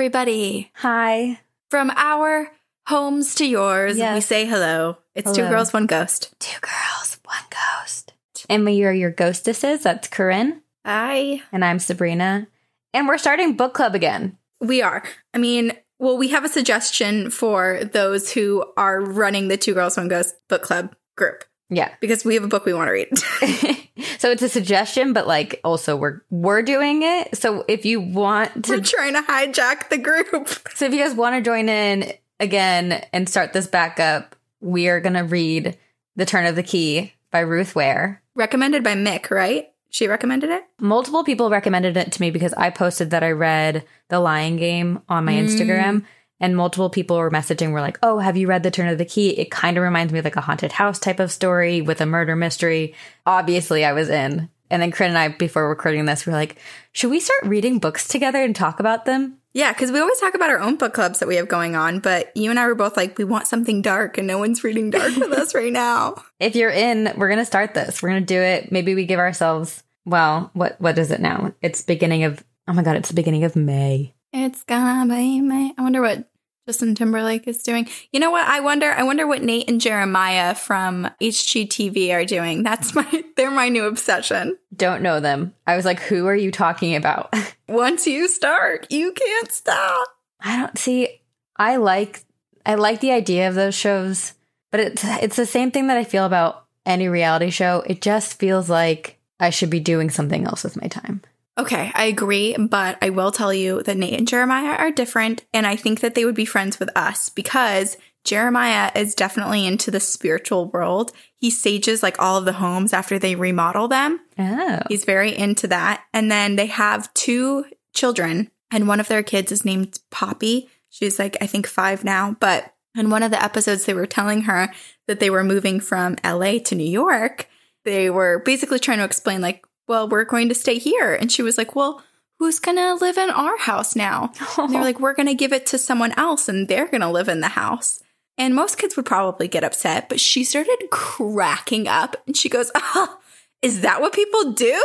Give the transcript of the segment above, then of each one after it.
Everybody. Hi. From our homes to yours, Yes. we say hello. It's two girls, one ghost. Two girls, one ghost. And we are your ghostesses. That's Corinne. Hi. And I'm Sabrina. And we're starting book club again. We are. I mean, well, we have a suggestion for those who are running the Two Girls, One Ghost book club group Yeah. because we have a book we want to read. so it's a suggestion, but like also we're we're doing it. So if you want We're to trying to hijack the group. so if you guys want to join in again and start this back up, we are gonna read The Turn of the Key by Ruth Ware. Recommended by Mick, right? She recommended it? Multiple people recommended it to me because I posted that I read The Lying Game on my Mm. Instagram. And multiple people were messaging, were like, Oh, have you read The Turn of the Key? It kind of reminds me of like a haunted house type of story with a murder mystery. Obviously, I was in. And then Corinne and I, before recording this, we were like, Should we start reading books together and talk about them? Yeah, because we always talk about our own book clubs that we have going on, but you and I were both like, we want something dark, and no one's reading dark with us right now. If you're in, we're going to start this. We're going to do it. Maybe we give ourselves, well, what, what is it now? It's beginning of, oh my God, it's the beginning of May. It's gonna be May. I wonder what Justin Timberlake is doing. You know what? I wonder. I wonder what Nate and Jeremiah from HGTV are doing. That's my. They're my new obsession. Don't know them. I was like, Who are you talking about? Once you start, you can't stop. I don't see. I like I like the idea of those shows, but it's it's the same thing that I feel about any reality show. It just feels like I should be doing something else with my time. Okay, I agree, but I will tell you that Nate and Jeremiah are different, and I think that they would be friends with us because Jeremiah is definitely into the spiritual world. He sages like all of the homes after they remodel them. Oh, He's very into that. And then they have two children, and one of their kids is named Poppy. She's like, I think five now. But in one of the episodes, they were telling her that they were moving from LA to New York. They were basically trying to explain, like, well, we're going to stay here. And she was like, well, who's going to live in our house now? And they were like, we're going to give it to someone else and they're going to live in the house. And most kids would probably get upset, but she started cracking up and she goes, oh, is that what people do?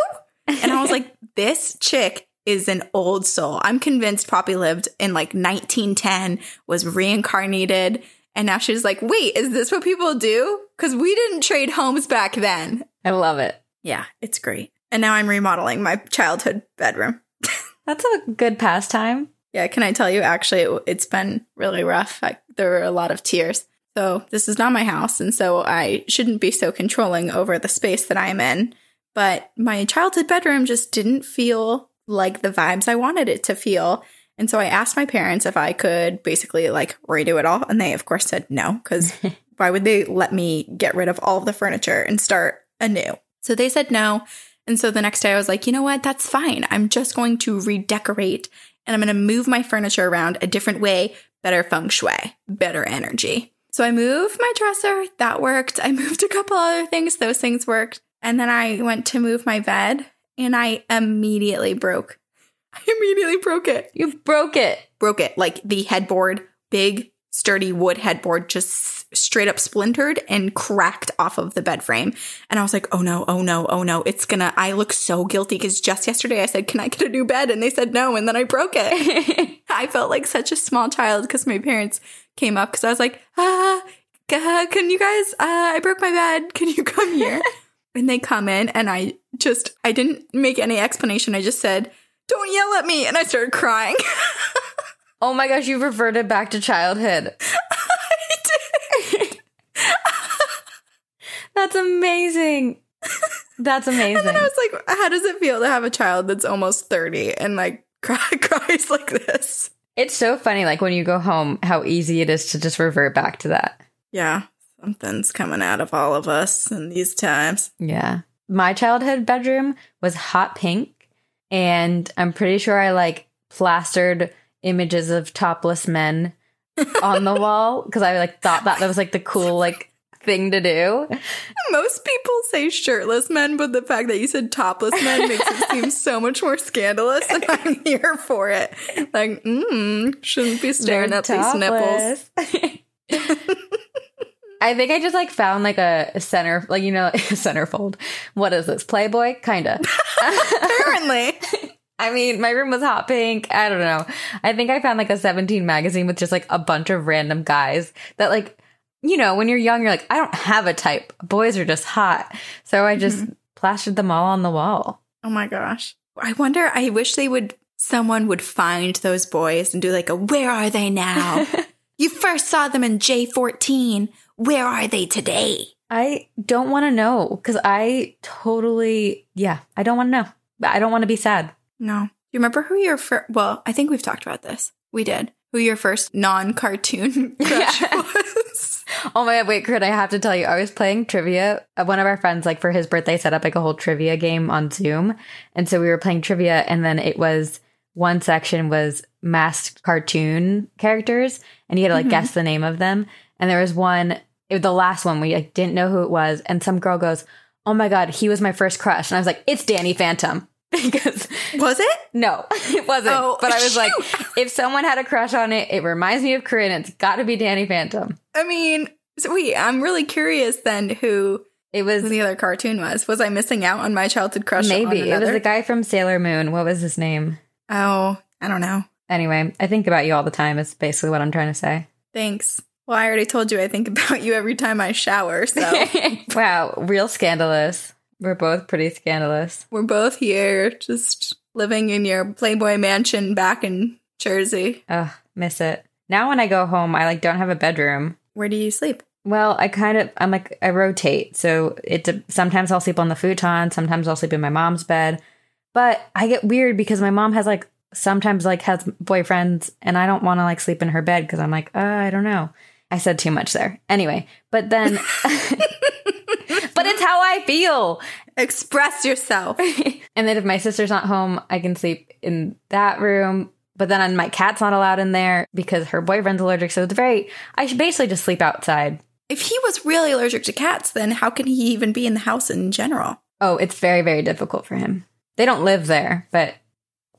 And I was like, this chick is an old soul. I'm convinced Poppy lived in like 1910, was reincarnated. And now she's like, wait, is this what people do? Because we didn't trade homes back then. I love it. Yeah, it's great. And now I'm remodeling my childhood bedroom. That's a good pastime. Yeah, can I tell you? Actually, it, it's been really rough. I, there were a lot of tears. So this is not my house, and so I shouldn't be so controlling over the space that I'm in. But my childhood bedroom just didn't feel like the vibes I wanted it to feel. And so I asked my parents if I could basically like redo it all. And they, of course, said no, because why would they let me get rid of all of the furniture and start anew? So they said no. And so the next day I was like, you know what? That's fine. I'm just going to redecorate and I'm going to move my furniture around a different way, better feng shui, better energy. So I moved my dresser. That worked. I moved a couple other things. Those things worked. And then I went to move my bed and I immediately broke. I immediately broke it. You broke it. Broke it. Like the headboard, big, sturdy wood headboard just straight up splintered and cracked off of the bed frame. And I was like, oh no, oh no, oh no. It's gonna, I look so guilty because just yesterday I said, can I get a new bed? And they said no. And then I broke it. I felt like such a small child because my parents came up because I was like, ah, uh, can you guys, uh, I broke my bed. Can you come here? and they come in and I just, I didn't make any explanation. I just said, don't yell at me. And I started crying. oh my gosh, you've reverted back to childhood. I did. That's amazing. That's amazing. And then I was like, how does it feel to have a child that's almost 30 and like cry, cries like this? It's so funny, like when you go home, how easy it is to just revert back to that. Yeah, something's coming out of all of us in these times. Yeah. My childhood bedroom was hot pink, and I'm pretty sure I like plastered images of topless men on the wall because I like thought that that was like the cool like thing to do. Most people say shirtless men, but the fact that you said topless men makes it seem so much more scandalous, and I'm here for it. Like, mm, shouldn't be staring They're at these nipples. I think I just like found like a, center, like you know, centerfold. What is this? Playboy, kinda. Apparently. I mean, my room was hot pink. I don't know. I think I found like a 17 magazine with just like a bunch of random guys that like, you know, when you're young, you're like, I don't have a type. Boys are just hot. So I just mm-hmm. plastered them all on the wall. Oh my gosh. I wonder, I wish they would, someone would find those boys and do like a, where are they now? you first saw them in J14. Where are they today? I don't want to know because I totally, yeah, I don't want to know. I don't want to be sad. No. You remember who your first, well, I think we've talked about this. We did. Who your first non cartoon crush was. Oh my god, wait, Kurt, I have to tell you, I was playing trivia. Uh, one of our friends, like for his birthday, set up like a whole trivia game on Zoom. And so we were playing trivia, and then it was one section was masked cartoon characters, and you had to like mm-hmm. guess the name of them. And there was one, it, was the last one, we like didn't know who it was. And some girl goes, Oh my God, he was my first crush. And I was like, It's Danny Phantom. because was it? No, it wasn't. Oh, but I was shoot. like, if someone had a crush on it, it reminds me of Corinne. It's got to be Danny Phantom. I mean, so wait, I'm really curious then who it was. the other cartoon was. Was I missing out on my childhood crush? Maybe it was the guy from Sailor Moon. What was his name? Oh, I don't know. Anyway, I think about you all the time. Is basically what I'm trying to say. Thanks. Well, I already told you I think about you every time I shower. So wow, real scandalous. We're both pretty scandalous. We're both here, just living in your Playboy mansion back in Jersey. Ugh, miss it. Now when I go home, I like don't have a bedroom. Where do you sleep? Well, I kind of I'm like I rotate. So it sometimes I'll sleep on the futon, sometimes I'll sleep in my mom's bed. But I get weird because my mom has like sometimes like has boyfriends and I don't want to like sleep in her bed because I'm like, uh, I don't know. I said too much there. Anyway, but then but it's how I feel. Express yourself. and then if my sister's not home, I can sleep in that room. But then my cat's not allowed in there because her boyfriend's allergic. So it's very, I should basically just sleep outside. If he was really allergic to cats, then how can he even be in the house in general? Oh, it's very, very difficult for him. They don't live there, but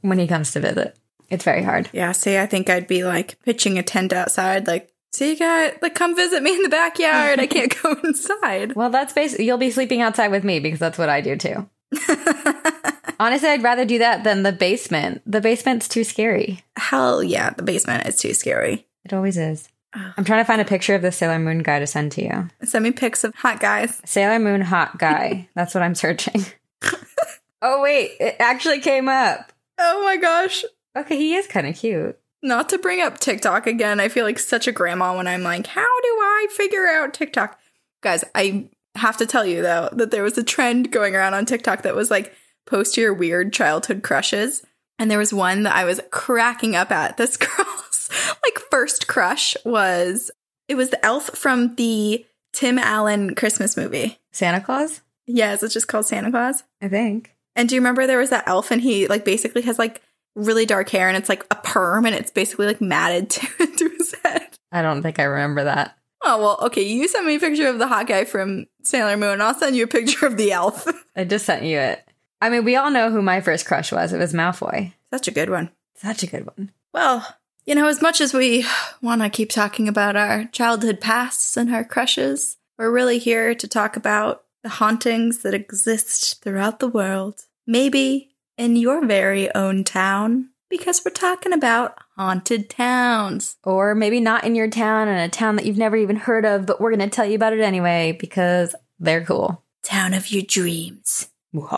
when he comes to visit, it's very hard. Yeah, see, I think I'd be like pitching a tent outside, like, so you got like come visit me in the backyard. I can't go inside. Well, that's basically you'll be sleeping outside with me because that's what I do too. Honestly, I'd rather do that than the basement. The basement's too scary. Hell yeah, the basement is too scary. It always is. I'm trying to find a picture of the Sailor Moon guy to send to you. Send me pics of hot guys. Sailor Moon hot guy. That's what I'm searching. oh wait, it actually came up. Oh my gosh. Okay, he is kind of cute. Not to bring up TikTok again, I feel like such a grandma when I'm like, how do I figure out TikTok? Guys, I have to tell you though that there was a trend going around on TikTok that was like, post your weird childhood crushes. And there was one that I was cracking up at. This girl's like first crush was it was the elf from the Tim Allen Christmas movie. Santa Claus? Yes, it's just called Santa Claus. I think. And do you remember there was that elf and he like basically has like really dark hair and it's like a perm and it's basically like matted to, to his head. I don't think I remember that. Oh, well, okay. You send me a picture of the hot guy from Sailor Moon. I'll send you a picture of the elf. I just sent you it. I mean, we all know who my first crush was. It was Malfoy. Such a good one. Such a good one. Well, You know, as much as we want to keep talking about our childhood pasts and our crushes, we're really here to talk about the hauntings that exist throughout the world. Maybe in your very own town, because we're talking about haunted towns. Or maybe not in your town, in a town that you've never even heard of, but we're going to tell you about it anyway because they're cool. Town of your dreams.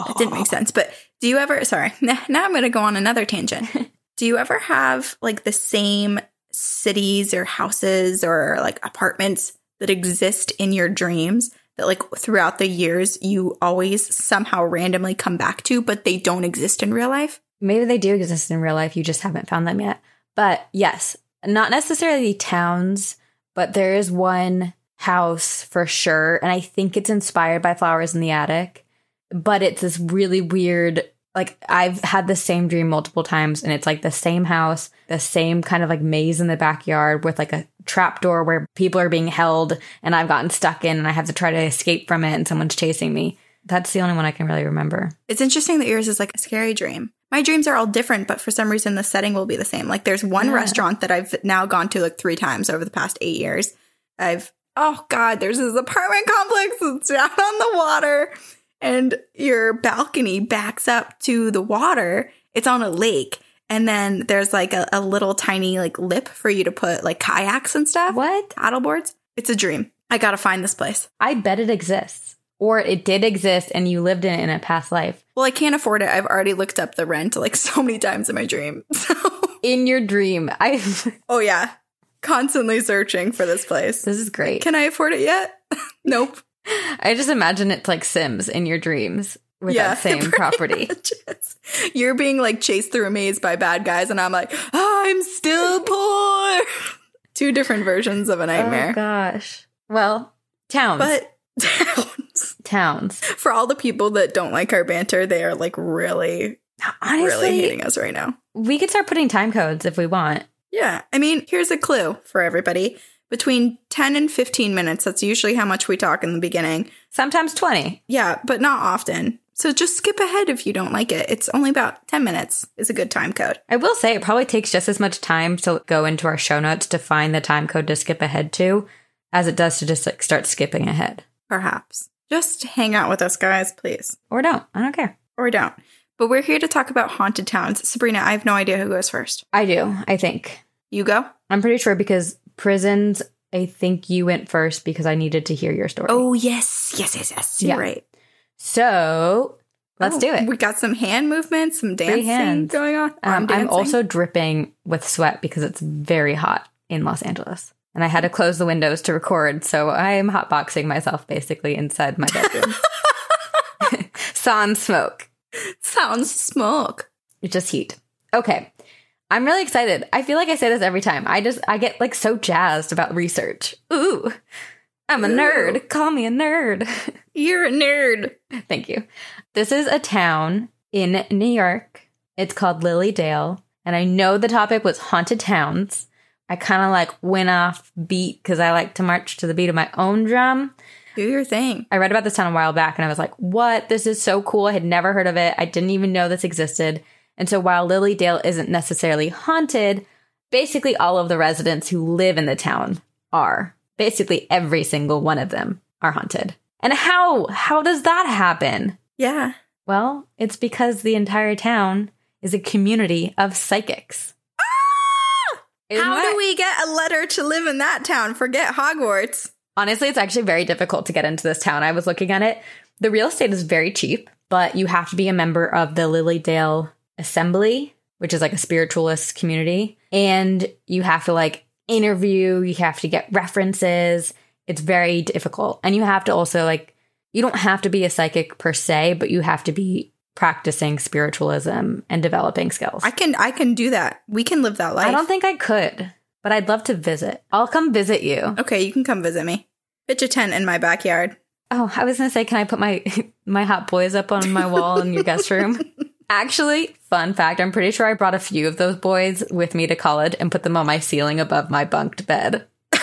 That didn't make sense. But do you ever, sorry, now I'm going to go on another tangent. do you ever have like the same cities or houses or like apartments that exist in your dreams that like throughout the years you always somehow randomly come back to, but they don't exist in real life? Maybe they do exist in real life. You just haven't found them yet. But yes, not necessarily towns, but there is one house for sure. And I think it's inspired by Flowers in the Attic, but it's this really weird. Like, I've had the same dream multiple times, and it's like the same house, the same kind of like maze in the backyard with like a trap door where people are being held, and I've gotten stuck in, and I have to try to escape from it, and someone's chasing me. That's the only one I can really remember. It's interesting that yours is like a scary dream. My dreams are all different, but for some reason the setting will be the same. Like there's one Yeah. restaurant that I've now gone to like three times over the past eight years. I've oh god, there's this apartment complex that's down on the water, and your balcony backs up to the water. It's on a lake. And then there's like a, a little tiny like lip for you to put like kayaks and stuff. What? Paddleboards. It's a dream. I gotta find this place. I bet it exists. Or it did exist and you lived in it in a past life. Well, I can't afford it. I've already looked up the rent like so many times in my dream. So, In your dream. I oh yeah, constantly searching for this place. this is great. Can I afford it yet? nope. I just imagine it's like Sims in your dreams with that same property. You're being like chased through a maze by bad guys, and I'm like, I'm still poor. Two different versions of a Oh nightmare. gosh. Well, towns. but towns. towns. For all the people that don't like our banter, they are like really, Honestly, really hating us right now. we could start putting time codes if we want. Yeah. I mean, here's a clue for everybody. Between 10 and 15 minutes, that's usually how much we talk in the beginning. Sometimes 20. Yeah, but not often. So just skip ahead if you don't like it. It's only about 10 minutes is a good time code. I will say it probably takes just as much time to go into our show notes to find the time code to skip ahead to as it does to just like start skipping ahead. Perhaps. Just hang out with us, guys, please. Or don't. I don't care. Or don't. But we're here to talk about haunted towns. Sabrina, I have no idea who goes first. I do, I think. You go? I'm pretty sure because prisons, I think you went first because I needed to hear your story. Oh, yes. Yes, yes, yes. You're Yeah. right. So let's Oh, do it. We got some hand movements, some dancing hands. going on. Um, Arm I'm dancing. also dripping with sweat because it's very hot in Los Angeles. And I had to close the windows to record. So I am hotboxing myself basically inside my bedroom. Sans smoke. sounds smoke. It's just heat. Okay. I'm really excited. I feel like I say this every time. I just, I get like so jazzed about research. Ooh, I'm a Ooh. nerd. Call me a nerd. You're a nerd. Thank you. This is a town in New York. It's called Lilydale. And I know the topic was haunted towns. I kind of like went off beat because I like to march to the beat of my own drum. Do your thing. I read about this town a while back and I was like, what? This is so cool. I had never heard of it. I didn't even know this existed. And so while Lilydale isn't necessarily haunted, basically all of the residents who live in the town are. Basically every single one of them are haunted. And how? How does that happen? Yeah. Well, it's because the entire town is a community of psychics. Ah! Isn't How that- do we get a letter to live in that town? Forget Hogwarts. Honestly, it's actually very difficult to get into this town. I was looking at it. The real estate is very cheap, but you have to be a member of the Lilydale Assembly, which is like a spiritualist community. And you have to like interview, you have to get references. It's very difficult. And you have to also like, you don't have to be a psychic per se, but you have to be practicing spiritualism and developing skills. I can I can do that. We can live that life. I don't think I could, but I'd love to visit. I'll come visit you. Okay, you can come visit me. Pitch a tent in my backyard. Oh, I was gonna say, can I put my my hot boys up on my wall in your guest room? Actually, fun fact, I'm pretty sure I brought a few of those boys with me to college and put them on my ceiling above my bunked bed.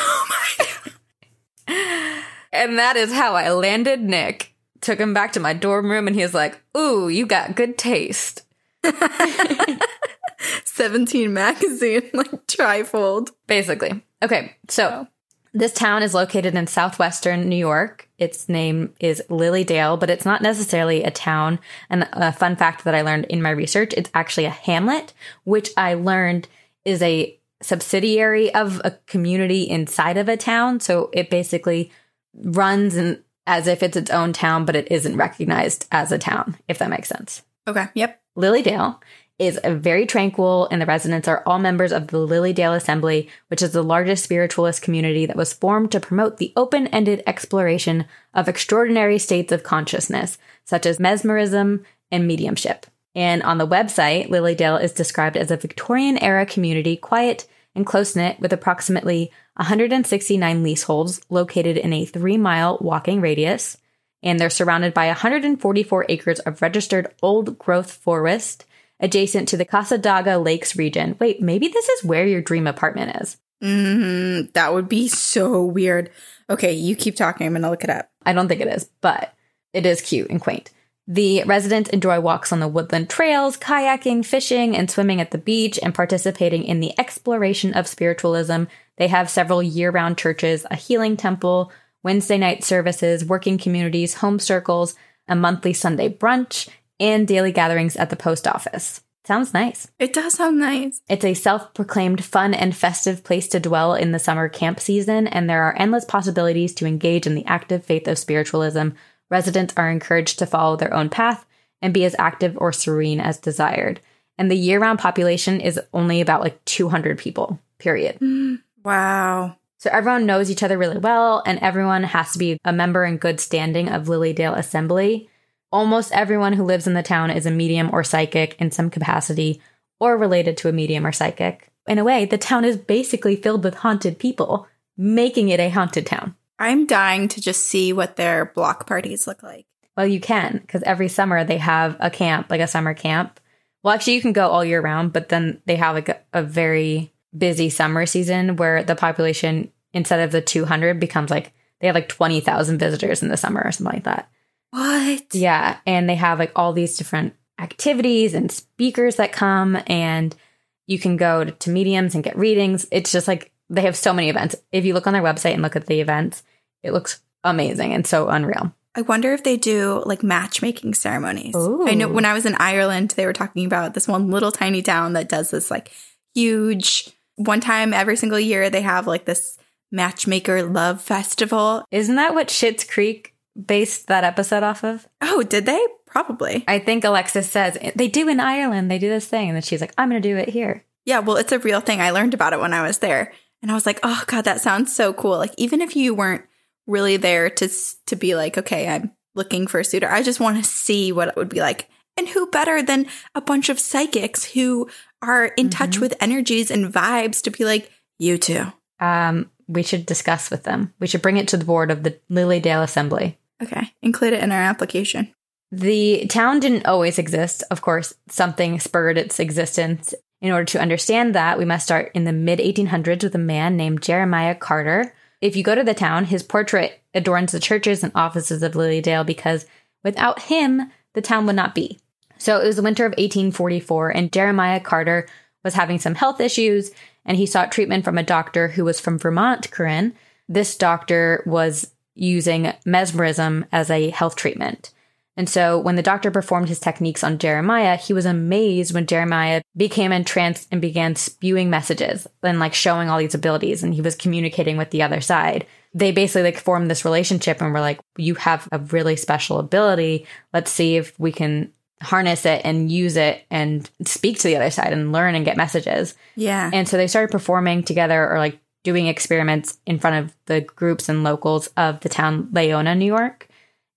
Oh and that is how I landed Nick. Took him back to my dorm room and he was like, Ooh, you got good taste. 17 magazine, like trifold. Basically. Okay, so this town is located in southwestern New York. Its name is Lilydale, but it's not necessarily a town. And a fun fact that I learned in my research, it's actually a hamlet, which I learned is a subsidiary of a community inside of a town. So it basically runs and as if it's its own town, but it isn't recognized as a town, if that makes sense. Okay. Yep. Lilydale is very tranquil, and the residents are all members of the Lilydale Assembly, which is the largest spiritualist community that was formed to promote the open ended exploration of extraordinary states of consciousness, such as mesmerism and mediumship. And on the website, Lilydale is described as a Victorian era community, quiet and close knit, with approximately 169 leaseholds located in a three mile walking radius. And they're surrounded by 144 acres of registered old growth forest adjacent to the Cassadaga Lakes region. Wait, maybe this is where your dream apartment is. Mm, that would be so weird. Okay, you keep talking. I'm going to look it up. I don't think it is, but it is cute and quaint. The residents enjoy walks on the woodland trails, kayaking, fishing, and swimming at the beach, and participating in the exploration of spiritualism. They have several year round churches, a healing temple, Wednesday night services, working communities, home circles, a monthly Sunday brunch, and daily gatherings at the post office. Sounds nice. It does sound nice. It's a self proclaimed fun and festive place to dwell in the summer camp season, and there are endless possibilities to engage in the active faith of spiritualism. Residents are encouraged to follow their own path and be as active or serene as desired. And the year round population is only about like 200 people, period. Wow. So everyone knows each other really well, and everyone has to be a member in good standing of Lilydale Assembly. Almost everyone who lives in the town is a medium or psychic in some capacity or related to a medium or psychic. In a way, the town is basically filled with haunted people, making it a haunted town. I'm dying to just see what their block parties look like. Well, you can, because every summer they have a camp, like a summer camp. Well, actually, you can go all year round, but then they have like a, a very busy summer season where the population, instead of the 200, becomes like they have like 20,000 visitors in the summer or something like that. What? Yeah. And they have like all these different activities and speakers that come, and you can go to, to mediums and get readings. It's just like they have so many events. If you look on their website and look at the events, it looks amazing and so unreal. I wonder if they do like matchmaking ceremonies. Ooh. I know when I was in Ireland, they were talking about this one little tiny town that does this like huge one time every single year they have like this matchmaker love festival. Isn't that what Schitt's Creek based that episode off of? Oh, did they? Probably. I think Alexis says they do in Ireland. They do this thing, and then she's like, "I'm going to do it here." Yeah, well, it's a real thing. I learned about it when I was there. And I was like, "Oh god, that sounds so cool." Like even if you weren't really there to to be like, "Okay, I'm looking for a suitor." I just want to see what it would be like. And who better than a bunch of psychics who are in touch with energies and vibes to be like, "You too." Um, we should discuss with them. We should bring it to the board of the Lilydale Assembly. Okay, include it in our application. The town didn't always exist. Of course, something spurred its existence. In order to understand that, we must start in the mid 1800s with a man named Jeremiah Carter. If you go to the town, his portrait adorns the churches and offices of Lilydale because without him, the town would not be. So it was the winter of 1844, and Jeremiah Carter was having some health issues, and he sought treatment from a doctor who was from Vermont, Corinne. This doctor was using mesmerism as a health treatment. And so when the doctor performed his techniques on Jeremiah, he was amazed when Jeremiah became entranced and began spewing messages and like showing all these abilities and he was communicating with the other side. They basically like formed this relationship and were like, you have a really special ability. Let's see if we can harness it and use it and speak to the other side and learn and get messages. Yeah. And so they started performing together or like doing experiments in front of the groups and locals of the town Laona, New York.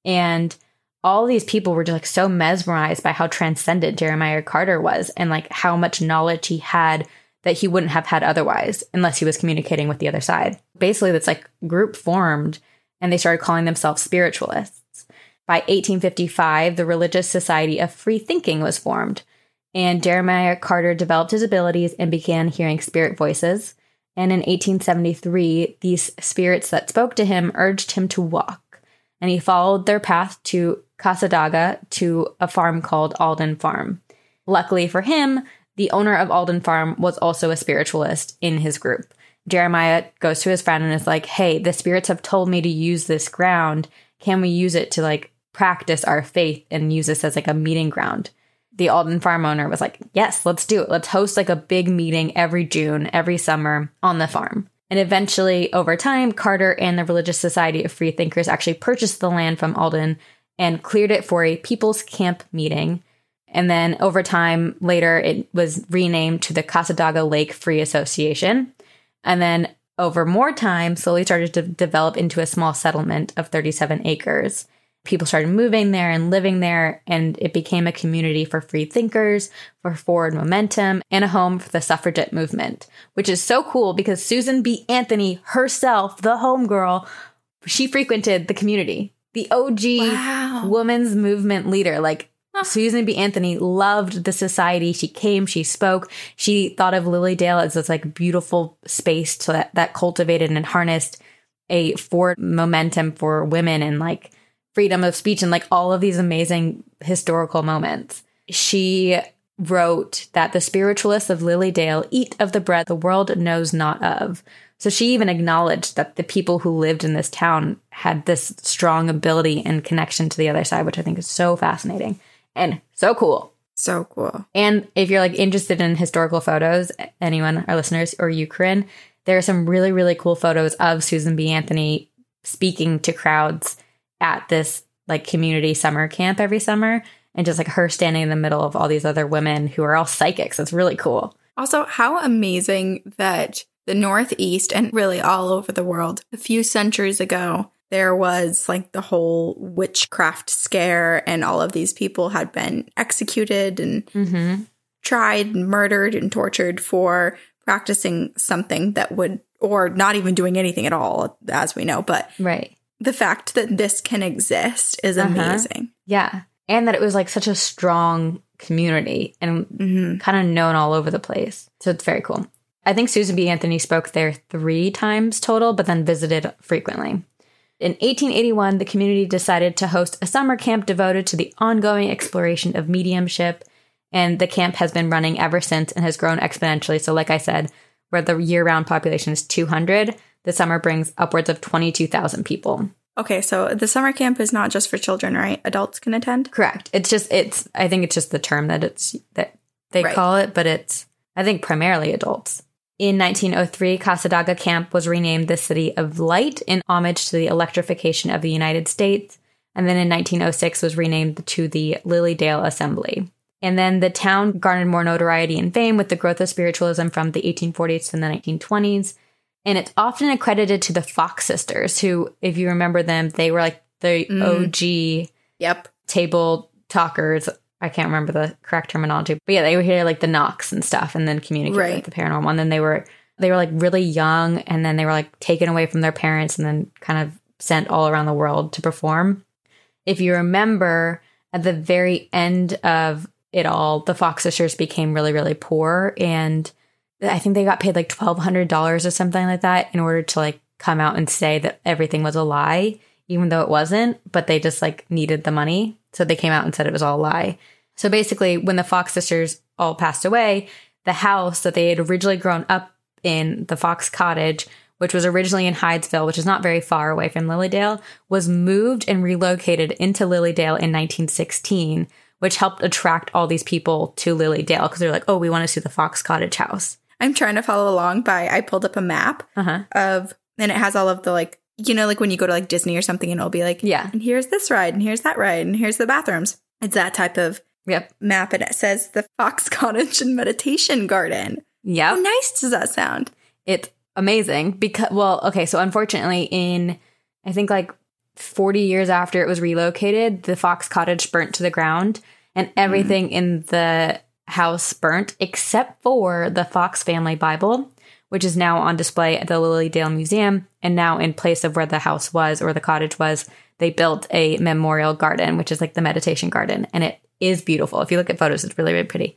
And all these people were just like so mesmerized by how transcendent Jeremiah Carter was and like how much knowledge he had that he wouldn't have had otherwise unless he was communicating with the other side. Basically, that's like group formed and they started calling themselves spiritualists. By 1855, the Religious Society of Free Thinking was formed, and Jeremiah Carter developed his abilities and began hearing spirit voices. And in 1873, these spirits that spoke to him urged him to walk, and he followed their path to Cassadaga to a farm called Alden Farm. Luckily for him, The owner of Alden Farm was also a spiritualist in his group. Jeremiah goes to his friend and is like, Hey, the spirits have told me to use this ground. Can we use it to like practice our faith and use this as like a meeting ground? The Alden farm owner was like, Yes, let's do it. Let's host like a big meeting every June, every summer on the farm. And eventually, over time, Carter and the Religious Society of Free Thinkers actually purchased the land from Alden and cleared it for a People's Camp meeting. And then over time, later, it was renamed to the Cassadaga Lake Free Association. And then over more time, slowly started to develop into a small settlement of 37 acres. People started moving there and living there, and it became a community for free thinkers, for forward momentum, and a home for the suffragette movement, which is so cool because Susan B. Anthony herself, the homegirl, she frequented the community. The OG Wow. women's movement leader. Like Susan B. Anthony loved the society. She came, she spoke. She thought of Lily Dale as this like beautiful space to that, that cultivated and harnessed a forward momentum for women and like freedom of speech and like all of these amazing historical moments. She wrote that the spiritualists of Lily Dale eat of the bread the world knows not of. So she even acknowledged that the people who lived in this town had this strong ability and connection to the other side, which I think is so fascinating and so cool. So cool. And if you're like interested in historical photos, anyone, our listeners, or you, Corinne, there are some really, really cool photos of Susan B. Anthony speaking to crowds at this like community summer camp every summer. And just like her standing in the middle of all these other women who are all psychics. It's really cool. Also, how amazing that the Northeast and really all over the world, a few centuries ago, there was like the whole witchcraft scare, and all of these people had been executed and Mm-hmm. tried and murdered and tortured for practicing something that would, or not even doing anything at all, as we know. But Right. The fact that this can exist is Uh-huh. amazing. Yeah. And that it was like such a strong community and hmm kind of known all over the place. So it's very cool. I think Susan B. Anthony spoke there three times total, but then visited frequently. In 1881, the community decided to host a summer camp devoted to the ongoing exploration of mediumship. And the camp has been running ever since and has grown exponentially. So, like I said, where the year round population is 200, the summer brings upwards of 22,000 people. Okay, so the summer camp is not just for children, right? Adults can attend. Correct. It's just it's I think it's just the term that it's that they Right. call it, but it's I think primarily adults. In 1903, Cassadaga Camp was renamed the City of Light in homage to the electrification of the United States, and then in 1906 was renamed to the Lily Dale Assembly. And then the town garnered more notoriety and fame with the growth of spiritualism from the 1840s to the 1920s. And it's often accredited to the Fox sisters, who, if you remember them, they were like the mm. OG Yep. table talkers. I can't remember the correct terminology, but yeah, they were here like the knocks and stuff, and then communicate Right. with the paranormal. And then they were they were like really young, and then they were like taken away from their parents, and then kind of sent all around the world to perform. If you remember, at the very end of it all, the Fox sisters became really really poor, and I think they got paid like twelve hundred dollars or something like that in order to like come out and say that everything was a lie even though it wasn't, but they just like needed the money. So they came out and said it was all a lie. So basically, when the Fox sisters all passed away, the house that they had originally grown up in, the Fox Cottage, which was originally in Hydesville, which is not very far away from Lilydale, was moved and relocated into Lilydale in 1916, which helped attract all these people to Lilydale because they're like, oh, we want to see the Fox Cottage house. I'm trying to follow along by I pulled up a map Uh huh. of and it has all of the like you know like when you go to like Disney or something and it'll be like Yeah. and here's this ride and here's that ride and here's the bathrooms. It's that type of Yep. map and it says the Fox Cottage and Meditation Garden. Yeah. How nice does that sound? it's amazing because well okay so unfortunately in i think like 40 years after it was relocated the fox cottage burnt to the ground and everything in the house burnt except for the fox family bible which is now on display at the lilydale museum and now in place of where the house was or the cottage was they built a memorial garden which is like the meditation garden and it is beautiful if you look at photos it's really really pretty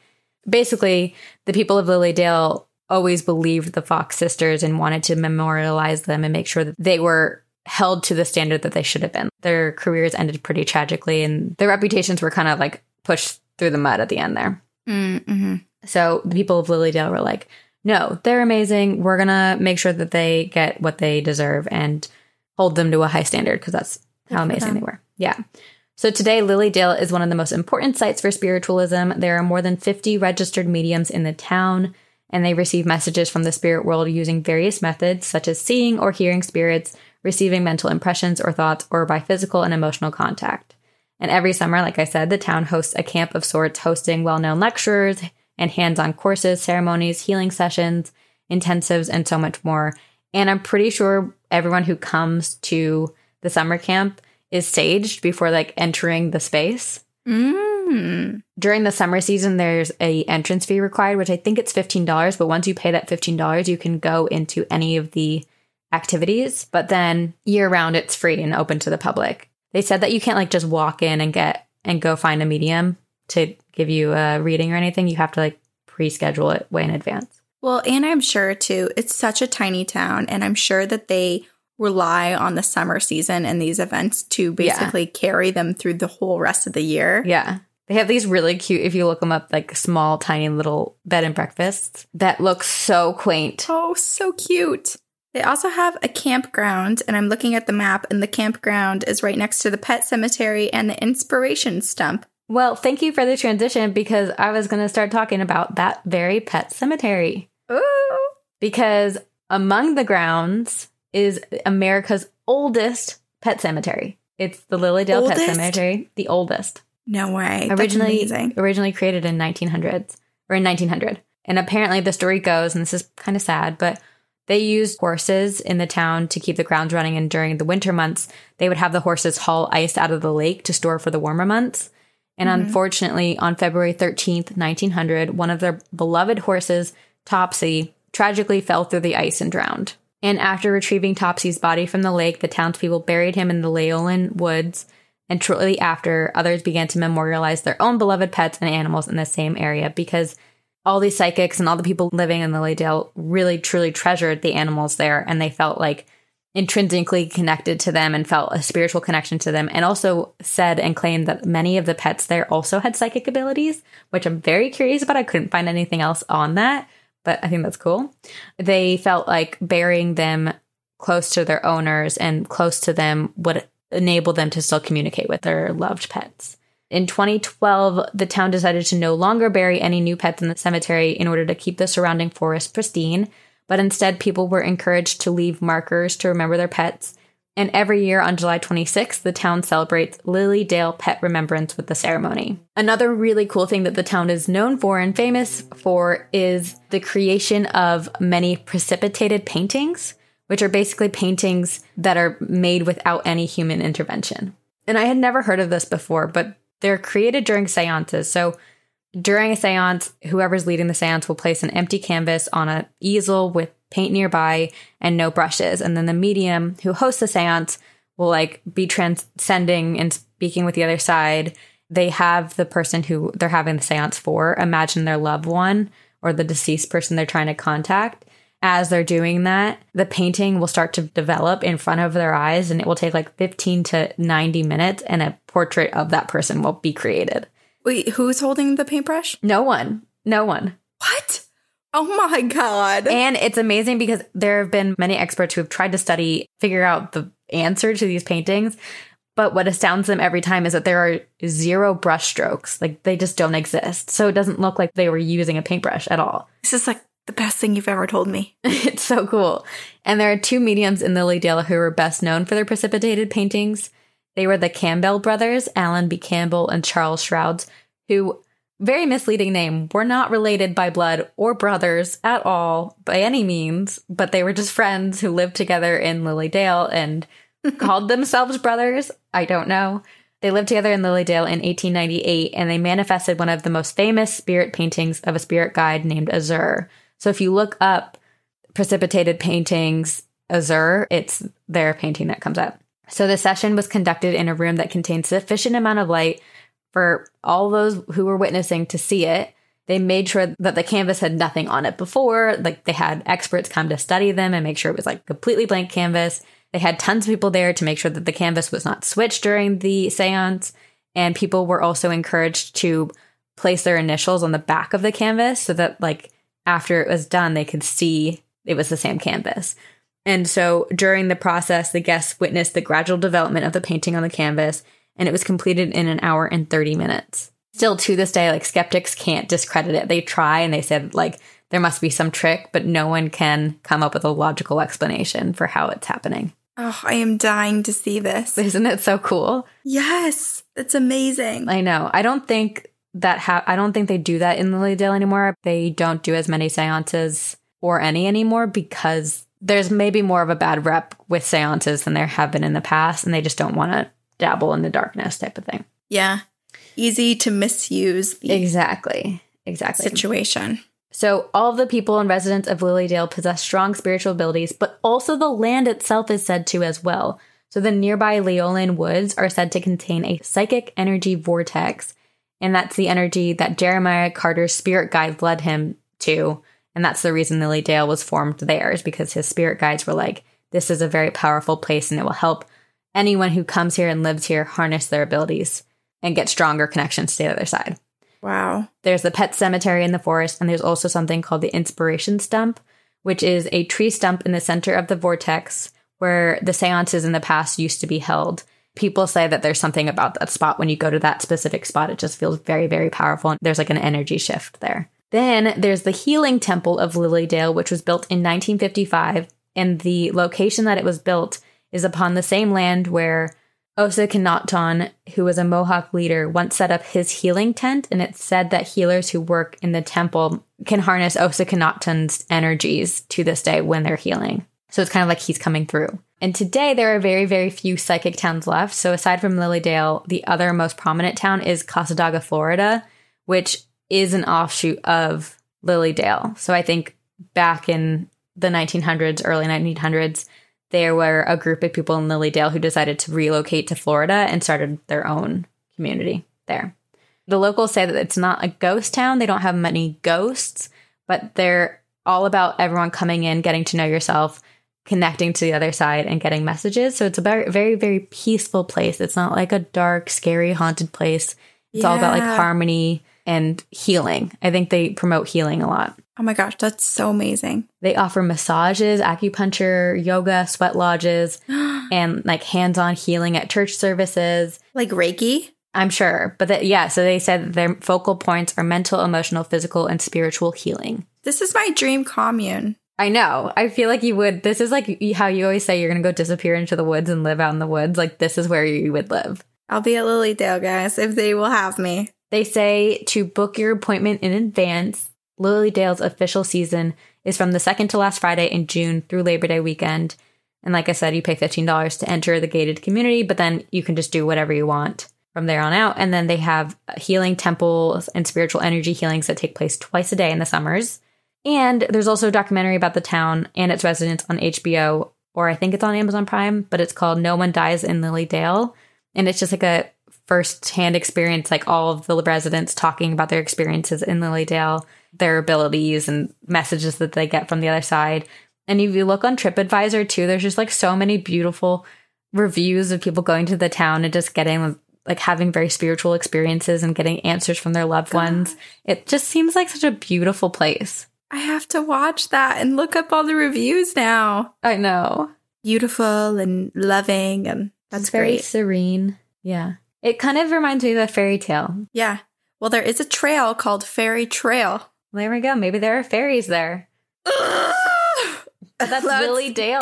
basically the people of Lilydale always believed the Fox sisters and wanted to memorialize them and make sure that they were held to the standard that they should have been. Their careers ended pretty tragically and their reputations were kind of like pushed through the mud at the end there. Mm-hmm. So the people of Lilydale were like, no, they're amazing. We're going to make sure that they get what they deserve and hold them to a high standard because that's how amazing they were. Yeah. So today, Lilydale is one of the most important sites for spiritualism. There are more than 50 registered mediums in the town, and they receive messages from the spirit world using various methods, such as seeing or hearing spirits, receiving mental impressions or thoughts, or by physical and emotional contact. And every summer, like I said, the town hosts a camp of sorts, hosting well known lecturers and hands on courses, ceremonies, healing sessions, intensives, and so much more. And I'm pretty sure everyone who comes to the summer camp is staged before like entering the space. Mm. During the summer season, there's a entrance fee required, which I think it's fifteen dollars. But once you pay that fifteen dollars, you can go into any of the activities. But then year round, it's free and open to the public. They said that you can't like just walk in and get and go find a medium to give you a reading or anything. You have to like pre-schedule it way in advance. Well, and I'm sure too, it's such a tiny town, and I'm sure that they rely on the summer season and these events to basically carry them through the whole rest of the year. Yeah. They have these really cute, if you look them up, like small, tiny little bed and breakfasts that look so quaint. Oh, so cute. They also have a campground, and I'm looking at the map, and the campground is right next to the pet cemetery and the inspiration stump. Well, thank you for the transition because I was going to start talking about that very pet cemetery. Ooh. Because among the grounds is America's oldest pet cemetery. It's the Lilydale Pet Cemetery, the oldest. No way. Originally amazing. originally created in 1900s or in 1900 and apparently the story goes and this is kind of sad but they used horses in the town to keep the grounds running and during the winter months they would have the horses haul ice out of the lake to store for the warmer months. And mm-hmm. unfortunately on february 13th 1900 one of their beloved horses topsy tragically fell through the ice and drowned. And after retrieving topsy's body from the lake the townspeople buried him in the Leolyn woods. And shortly after, others began to memorialize their own beloved pets and animals in the same area because all these psychics and all the people living in Lilydale really truly treasured the animals there and they felt like intrinsically connected to them and felt a spiritual connection to them and also said and claimed that many of the pets there also had psychic abilities which i'm very curious about i couldn't find anything else on that but i think that's cool they felt like burying them close to their owners and close to them would enable them to still communicate with their loved pets. In 2012, the town decided to no longer bury any new pets in the cemetery in order to keep the surrounding forest pristine, but instead people were encouraged to leave markers to remember their pets. And every year on July 26th, the town celebrates Lilydale Pet Remembrance with the ceremony. Another really cool thing that the town is known for and famous for is the creation of many precipitated paintings which are basically paintings that are made without any human intervention. And I had never heard of this before, but they're created during seances. So during a seance, whoever's leading the seance will place an empty canvas on an easel with paint nearby and no brushes. And then the medium who hosts the seance will like be transcending and speaking with the other side. They have the person who they're having the seance for imagine their loved one or the deceased person they're trying to contact as they're doing that, the painting will start to develop in front of their eyes and it will take like 15 to 90 minutes and a portrait of that person will be created. Wait, who's holding the paintbrush? No one, no one. What? Oh my God. And it's amazing because there have been many experts who have tried to study, figure out the answer to these paintings. But what astounds them every time is that there are zero brush strokes. Like they just don't exist. So it doesn't look like they were using a paintbrush at all. this is like the best thing you've ever told me. it's so cool. And there are two mediums in Lilydale who are best known for their precipitated paintings. They were the Campbell brothers, Alan B. Campbell and Charles Shourds, who, very misleading name, were not related by blood or brothers at all by any means, but they were just friends who lived together in Lilydale and called themselves brothers. I don't know. They lived together in Lilydale in 1898 and they manifested one of the most famous spirit paintings of a spirit guide named Azur. So if you look up precipitated paintings Azur, it's their painting that comes up. So the session was conducted in a room that contained sufficient amount of light for all those who were witnessing to see it. They made sure that the canvas had nothing on it before. Like they had experts come to study them and make sure it was like completely blank canvas. They had tons of people there to make sure that the canvas was not switched during the seance. And people were also encouraged to place their initials on the back of the canvas so that like after it was done they could see it was the same canvas. And so during the process the guests witnessed the gradual development of the painting on the canvas and it was completed in an hour and 30 minutes. Still to this day like skeptics can't discredit it. They try and they said like there must be some trick, but no one can come up with a logical explanation for how it's happening. Oh, I am dying to see this. Isn't it so cool? Yes, it's amazing. I know. I don't think that ha- I don't think they do that in Lilydale anymore. They don't do as many seances or any anymore because there's maybe more of a bad rep with seances than there have been in the past, and they just don't want to dabble in the darkness type of thing. Yeah. Easy to misuse the Exactly. Exactly. situation. So, all the people and residents of Lilydale possess strong spiritual abilities, but also the land itself is said to as well. So, the nearby Leolyn Woods are said to contain a psychic energy vortex, and that's the energy that Jeremiah Carter's spirit guides led him to. And that's the reason Lily Dale was formed there, is because his spirit guides were like, this is a very powerful place and it will help anyone who comes here and lives here harness their abilities and get stronger connections to the other side. Wow. There's the pet cemetery in the forest, and there's also something called the inspiration stump, which is a tree stump in the center of the vortex where the seances in the past used to be held. People say that there's something about that spot when you go to that specific spot, it just feels very, very powerful. And there's like an energy shift there. Then there's the Healing Temple of Lilydale, which was built in 1955. And the location that it was built is upon the same land where Oskenonton, who was a Mohawk leader, once set up his healing tent, and it's said that healers who work in the temple can harness Oskenonton's energies to this day when they're healing. So it's kind of like he's coming through. And today there are very, very few psychic towns left. So aside from Lilydale, the other most prominent town is Cassadaga, Florida, which is an offshoot of Lilydale. So I think back in the 1900s, early 1900s, there were a group of people in Lilydale who decided to relocate to Florida and started their own community there. The locals say that it's not a ghost town. They don't have many ghosts, but they're all about everyone coming in, getting to know yourself, connecting to the other side, and getting messages. So it's a very, very, very peaceful place. It's not like a dark, scary, haunted place. It's all about like harmony and healing. I think they promote healing a lot. Oh my gosh, that's so amazing. They offer massages, acupuncture, yoga, sweat lodges, and like hands on healing at church services. Like Reiki? I'm sure. But that, yeah, so they said their focal points are mental, emotional, physical, and spiritual healing. This is my dream commune. I know. I feel like you would. This is like how you always say you're going to go disappear into the woods and live out in the woods. Like, this is where you would live. I'll be at Lilydale, guys, if they will have me. They say to book your appointment in advance. Lilydale's official season is from the second to last Friday in June through Labor Day weekend. And like I said, you pay $15 to enter the gated community, but then you can just do whatever you want from there on out. And then they have healing temples and spiritual energy healings that take place twice a day in the summers. And there's also a documentary about the town and its residents on HBO, or I think it's on Amazon Prime, but it's called No One Dies in Lilydale. And it's just like a first hand experience, like all of the residents talking about their experiences in Lilydale, their abilities and messages that they get from the other side. And if you look on TripAdvisor too, there's just like so many beautiful reviews of people going to the town and just getting like having very spiritual experiences and getting answers from their loved ones. It just seems like such a beautiful place. I have to watch that and look up all the reviews now. I know. Beautiful and loving, and that's It's very great. serene. Yeah. It kind of reminds me of a fairy tale. Yeah. Well, there is a trail called Fairy Trail. There we go. Maybe there are fairies there. That's Let's Lily Dale.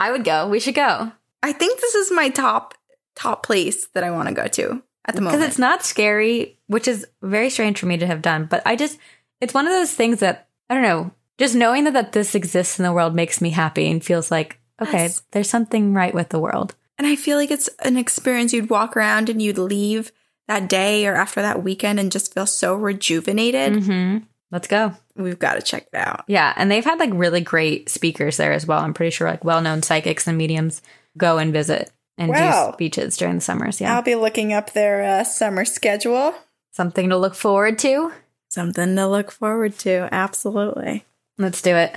I would go. We should go. I think this is my top top place that I want to go to at the moment. Because it's not scary, which is very strange for me to have done. But I just, it's one of those things that, I don't know, just knowing that, that this exists in the world makes me happy and feels like, okay, Yes. there's something right with the world. and I feel like it's an experience you'd walk around and you'd leave that day or after that weekend and just feel so rejuvenated. hmm Let's go. We've got to check it out. Yeah. And they've had like really great speakers there as well. I'm pretty sure like well known psychics and mediums go and visit and Wow. do speeches during the summers. Yeah. I'll be looking up their uh, summer schedule. Something to look forward to. Something to look forward to. Absolutely. Let's do it.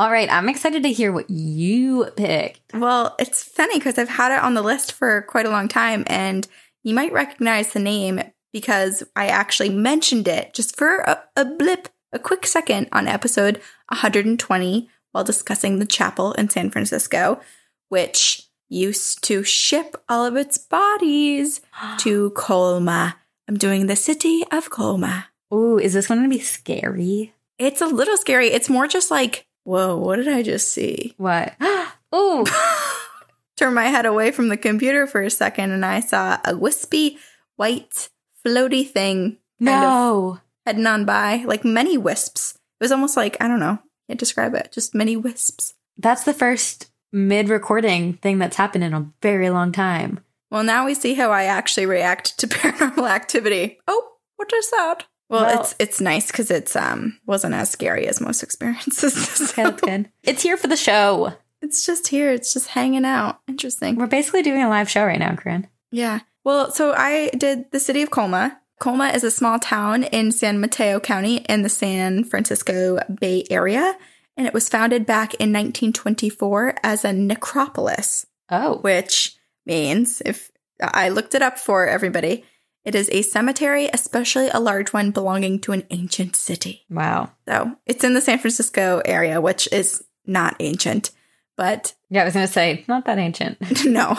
All right, I'm excited to hear what you picked. Well, it's funny because I've had it on the list for quite a long time, and you might recognize the name because I actually mentioned it just for a, a blip, a quick second on episode 120 while discussing the chapel in San Francisco, which used to ship all of its bodies to Colma. I'm doing the city of Colma. Ooh, is this one going to be scary? It's a little scary. It's more just like, whoa, what did I just see? What? Ooh, Turn my head away from the computer for a second and I saw a wispy, white, floaty thing kind of no. heading on by, like many wisps. It was almost like, I don't know, can't describe it, just many wisps. That's the first mid recording thing that's happened in a very long time. Well, now we see how I actually react to paranormal activity. Oh, what is that? Well, Well- it's it's nice because it's um wasn't as scary as most experiences. Good. It's here for the show. it's just here. It's just hanging out. Interesting. We're basically doing a live show right now, Corinne. Yeah. Well, so I did the city of Colma. Colma is a small town in San Mateo County in the San Francisco Bay Area, and it was founded back in 1924 as a necropolis, Oh, which means if I looked it up for everybody, it is a cemetery, especially a large one belonging to an ancient city. wow. So it's in the San Francisco area, which is not ancient, but Yeah, I was going to say, not that ancient. no.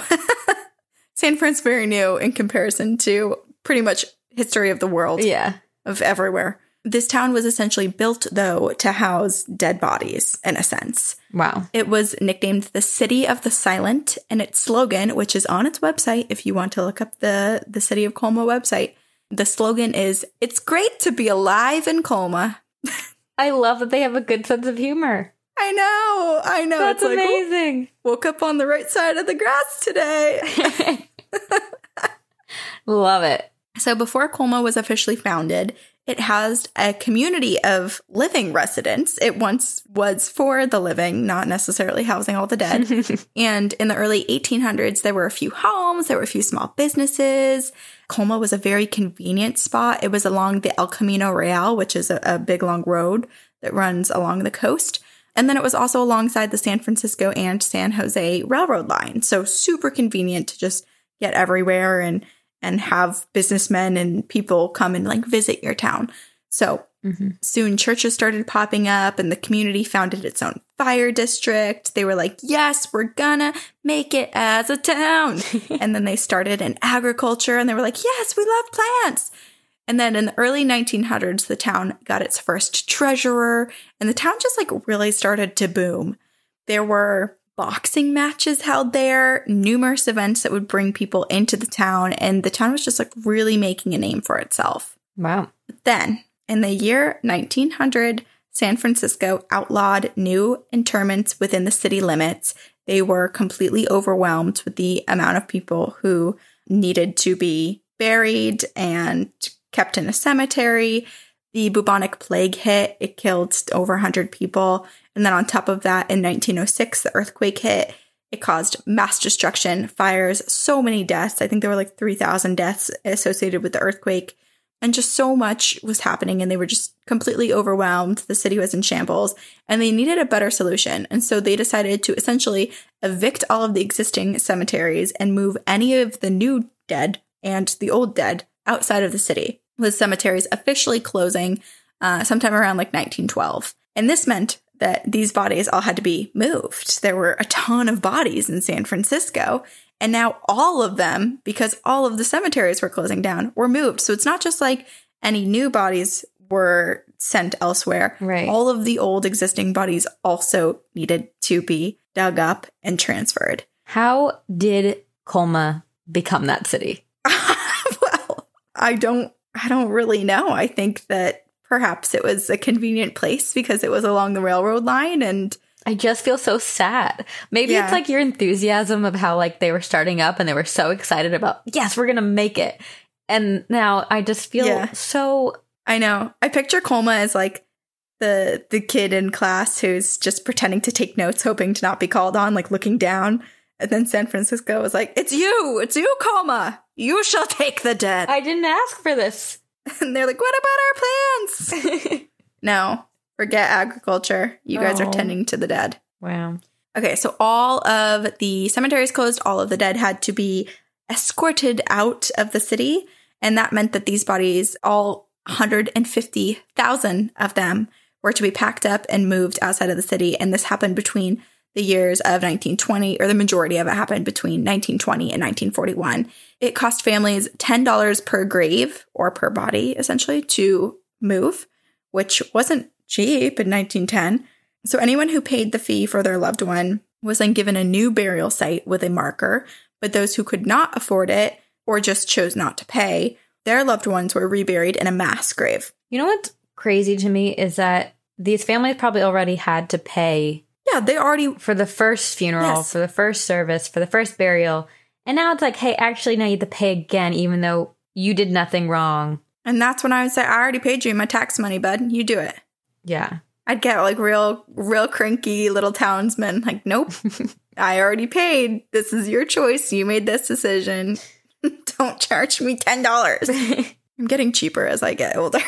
San Fran's very new in comparison to pretty much history of the world yeah. of everywhere. This town was essentially built though to house dead bodies in a sense. Wow. It was nicknamed the City of the Silent and its slogan, which is on its website if you want to look up the the City of Colma website. The slogan is it's great to be alive in Colma. I love that they have a good sense of humor. I know. I know. That's it's like "Oh, amazing. woke up on the right side of the grass today. love it. So before Colma was officially founded, it housed a community of living residents. It once was for the living, not necessarily housing all the dead. and in the early 1800s, there were a few homes, there were a few small businesses. Colma was a very convenient spot. It was along the El Camino Real, which is a, a big long road that runs along the coast. And then it was also alongside the San Francisco and San Jose railroad line. So super convenient to just get everywhere and and have businessmen and people come and like visit your town. So mm-hmm. soon churches started popping up and the community founded its own fire district. They were like, yes, we're gonna make it as a town. and then they started in agriculture and they were like, yes, we love plants. And then in the early 1900s, the town got its first treasurer and the town just like really started to boom. There were boxing matches held there, numerous events that would bring people into the town, and the town was just like really making a name for itself. Wow. But then, in the year 1900, San Francisco outlawed new interments within the city limits. They were completely overwhelmed with the amount of people who needed to be buried and kept in a cemetery. The bubonic plague hit, it killed over 100 people. And then on top of that, in 1906, the earthquake hit. It caused mass destruction, fires, so many deaths. I think there were like 3,000 deaths associated with the earthquake. And just so much was happening, and they were just completely overwhelmed. The city was in shambles, and they needed a better solution. And so they decided to essentially evict all of the existing cemeteries and move any of the new dead and the old dead outside of the city, with cemeteries officially closing uh, sometime around like 1912. And this meant that these bodies all had to be moved. There were a ton of bodies in San Francisco. And now all of them, because all of the cemeteries were closing down, were moved. So it's not just like any new bodies were sent elsewhere. Right. All of the old existing bodies also needed to be dug up and transferred. How did Colma become that city? well, I don't I don't really know. I think that perhaps it was a convenient place because it was along the railroad line and I just feel so sad. Maybe Yeah. it's like your enthusiasm of how like they were starting up and they were so excited about, yes, we're going to make it. And now I just feel Yeah. so I know. I picture Colma as like the the kid in class who's just pretending to take notes, hoping to not be called on, like looking down. And then San Francisco was like, "It's you, it's you, Colma. You shall take the dead." I didn't ask for this. and they're like, "What about our plants? no, forget agriculture. You guys are Oh. tending to the dead. Wow. Okay, so all of the cemeteries closed, all of the dead had to be escorted out of the city. And that meant that these bodies, all 150,000 of them, were to be packed up and moved outside of the city. And this happened between the years of 1920, or the majority of it happened between 1920 and 1941. It cost families $10 per grave or per body, essentially, to move, which wasn't cheap in 1910. So anyone who paid the fee for their loved one was then given a new burial site with a marker, but those who could not afford it or just chose not to pay, their loved ones were reburied in a mass grave. You know what's crazy to me is that these families probably already had to pay Yeah, they already for the first funeral, Yes. for the first service, for the first burial. And now it's like, hey, actually, now you have to pay again, even though you did nothing wrong. and that's when I would say, I already paid you my tax money, bud. You do it. Yeah. I'd get like real, real cranky little townsmen. Like, nope, I already paid. This is your choice. You made this decision. Don't charge me ten dollars. I'm getting cheaper as I get older,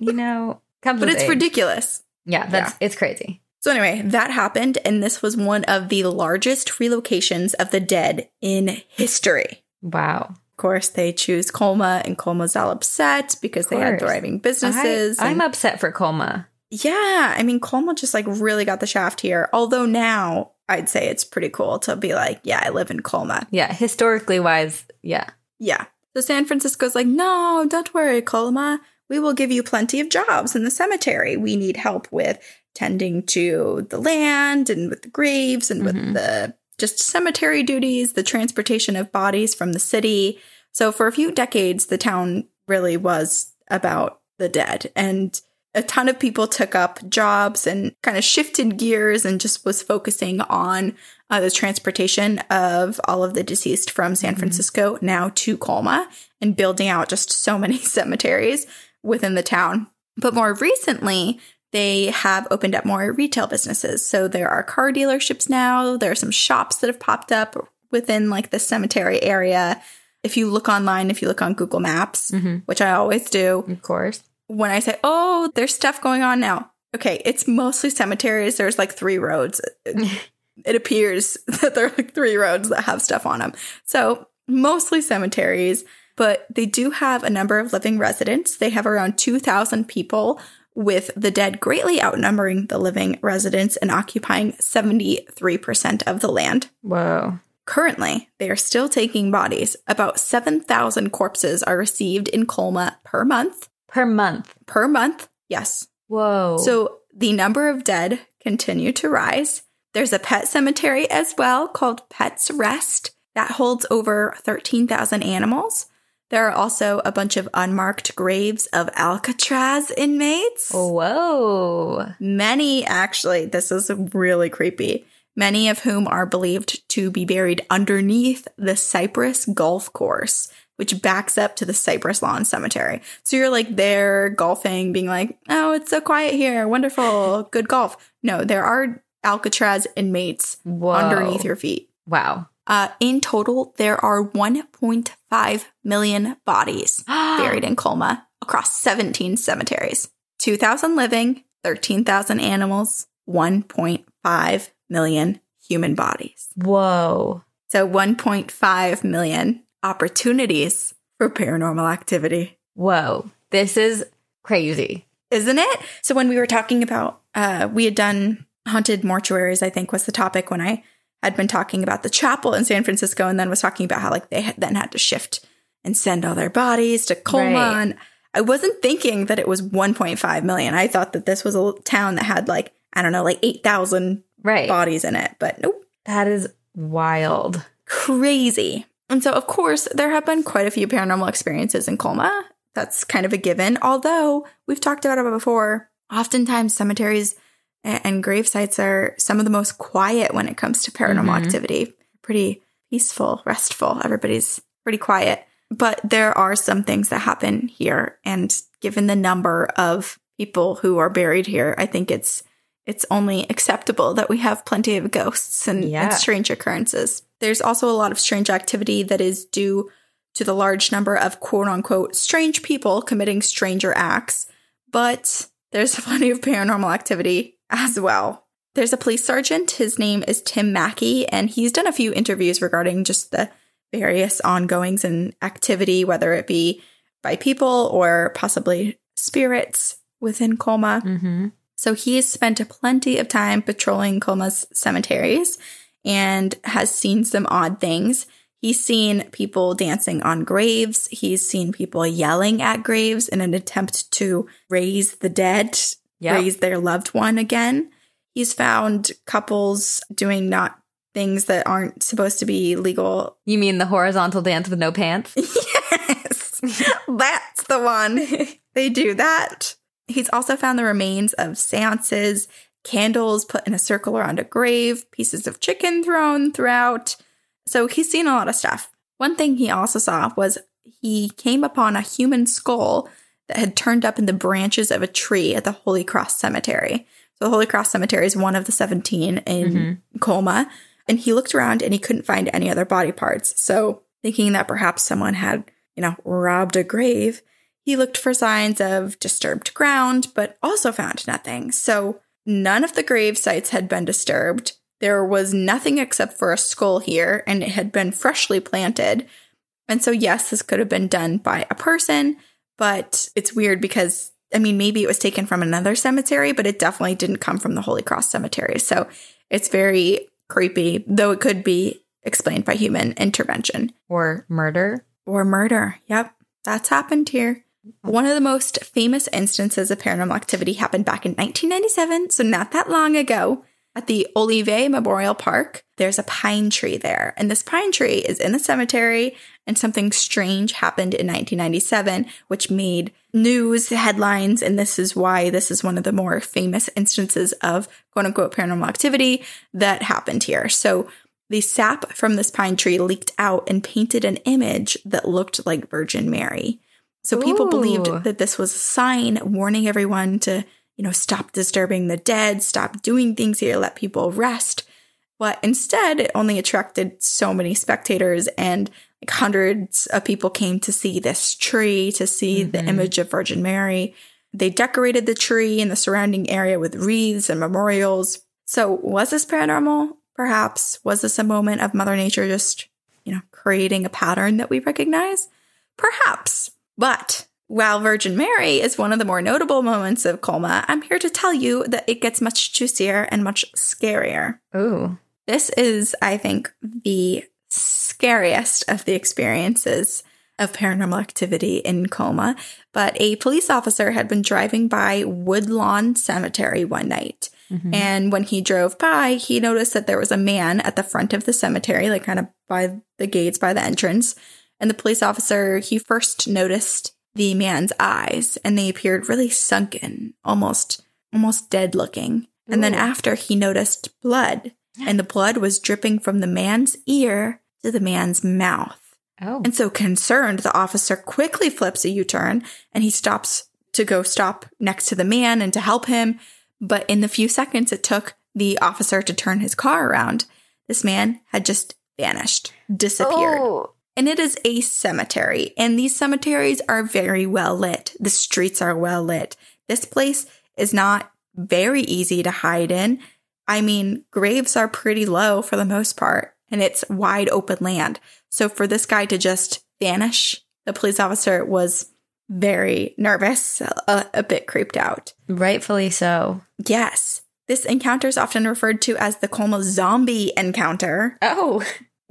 You know, but it's age. ridiculous. Yeah, that's it's crazy. So anyway, that happened, and this was one of the largest relocations of the dead in history. Wow. Of course, they choose Colma, and Colma's all upset because they had thriving businesses. I, I'm and- upset for Colma. Yeah, I mean, Colma just like really got the shaft here. Although now I'd say it's pretty cool to be like, yeah, I live in Colma. Yeah, historically wise, yeah. Yeah. So San Francisco's like, no, don't worry, Colma. We will give you plenty of jobs in the cemetery. We need help with tending to the land and with the graves and with Mhm. the just cemetery duties, the transportation of bodies from the city. So for a few decades, the town really was about the dead. And a ton of people took up jobs and kind of shifted gears and just was focusing on uh, the transportation of all of the deceased from San Francisco now to Colma and building out just so many cemeteries within the town. But more recently, they have opened up more retail businesses. So there are car dealerships now. There are some shops that have popped up within like the cemetery area. If you look online, if you look on Google Maps, Mhm. which I always do, Of course. when I say, oh, there's stuff going on now. Okay, it's mostly cemeteries. There's like three roads. it appears that there are like three roads that have stuff on them. So mostly cemeteries, but they do have a number of living residents. They have around 2,000 people, with the dead greatly outnumbering the living residents and occupying 73% of the land. Whoa. Currently, they are still taking bodies. About 7,000 corpses are received in Colma per month. Per month. Per month, yes. Whoa. So the number of dead continue to rise. There's a pet cemetery as well called Pets Rest that holds over 13,000 animals. There are also a bunch of unmarked graves of Alcatraz inmates. Whoa. Many, actually, this is really creepy. Many of whom are believed to be buried underneath the Cypress Golf Course, which backs up to the Cypress Lawn Cemetery. So you're like there golfing, being like, oh, it's so quiet here. Wonderful. Good golf. No, there are Alcatraz inmates Whoa. underneath your feet. Wow. Uh, in total, there are 1.5 million bodies buried in Colma across 17 cemeteries. 2,000 living, 13,000 animals, 1.5 million human bodies. Whoa. So 1.5 million opportunities for paranormal activity. Whoa. This is crazy. Isn't it? So when we were talking about, uh, we had done haunted mortuaries, I think was the topic when I had been talking about the chapel in San Francisco and then was talking about how like they had, then had to shift and send all their bodies to Colma. Right. And I wasn't thinking that it was 1.5 million. I thought that this was a town that had like, I don't know, like 8,000 Right. bodies in it, but nope. That is wild. crazy. And so, of course, there have been quite a few paranormal experiences in Colma. That's kind of a given. Although we've talked about it before, oftentimes cemeteries and grave sites are some of the most quiet when it comes to paranormal Mhm. activity. Pretty peaceful, restful. Everybody's pretty quiet. But there are some things that happen here. And given the number of people who are buried here, I think it's it's only acceptable that we have plenty of ghosts and, and strange occurrences. There's also a lot of strange activity that is due to the large number of quote unquote strange people committing stranger acts, but there's plenty of paranormal activity as well. There's a police sergeant. His name is Tim Mackey, and he's done a few interviews regarding just the various ongoings and activity, whether it be by people or possibly spirits within Colma. Mm-hmm. So he has spent plenty of time patrolling Colma's cemeteries and has seen some odd things. He's seen people dancing on graves. He's seen people yelling at graves in an attempt to raise the dead, Yep. raise their loved one again. He's found couples doing not things that aren't supposed to be legal You mean the horizontal dance with no pants? Yes, that's the one. they do that. He's also found the remains of seances, candles put in a circle around a grave, pieces of chicken thrown throughout. So he's seen a lot of stuff. One thing he also saw was he came upon a human skull that had turned up in the branches of a tree at the Holy Cross Cemetery. So the Holy Cross Cemetery is one of the 17 in mm-hmm. Colma. And he looked around and he couldn't find any other body parts. So thinking that perhaps someone had, you know, robbed a grave, he looked for signs of disturbed ground, but also found nothing. So none of the grave sites had been disturbed. There was nothing except for a skull here, and it had been freshly planted. And so, yes, this could have been done by a person, but it's weird because, I mean, maybe it was taken from another cemetery, but it definitely didn't come from the Holy Cross Cemetery. So it's very creepy, though it could be explained by human intervention Or murder? or murder. Yep, that's happened here. One of the most famous instances of paranormal activity happened back in 1997, so not that long ago. At the Olivet Memorial Park, there's a pine tree there, and this pine tree is in the cemetery, and something strange happened in 1997, which made news headlines, and this is why this is one of the more famous instances of quote unquote paranormal activity that happened here. So the sap from this pine tree leaked out and painted an image that looked like Virgin Mary. So people Ooh. believed that this was a sign warning everyone to, you know, stop disturbing the dead, stop doing things here, let people rest. But instead, it only attracted so many spectators and like hundreds of people came to see this tree, to see the mm-hmm. image of Virgin Mary. They decorated the tree and the surrounding area with wreaths and memorials. So was this paranormal? Perhaps. Was this a moment of Mother Nature just, you know, creating a pattern that we recognize? Perhaps. But while Virgin Mary is one of the more notable moments of Colma, I'm here to tell you that it gets much juicier and much scarier. Ooh. This is, I think, the scariest of the experiences of paranormal activity in Colma. But a police officer had been driving by Woodlawn Cemetery one night. Mm-hmm. And when he drove by, he noticed that there was a man at the front of the cemetery, like kind of by the gates, by the entrance. And the police officer, he first noticed the man's eyes and they appeared really sunken, almost almost dead looking. And then after he noticed blood, and the blood was dripping from the man's ear to the man's mouth. Oh. And so concerned, the officer quickly flips a U turn and he stops to go stop next to the man and to help him. But in the few seconds it took the officer to turn his car around, this man had just vanished, disappeared. Oh. And it is a cemetery, and these cemeteries are very well lit. The streets are well lit. This place is not very easy to hide in. I mean, graves are pretty low for the most part, and it's wide open land. So for this guy to just vanish, the police officer was very nervous, a, a bit creeped out. Rightfully so. Yes. This encounter is often referred to as the Colma zombie encounter, Oh.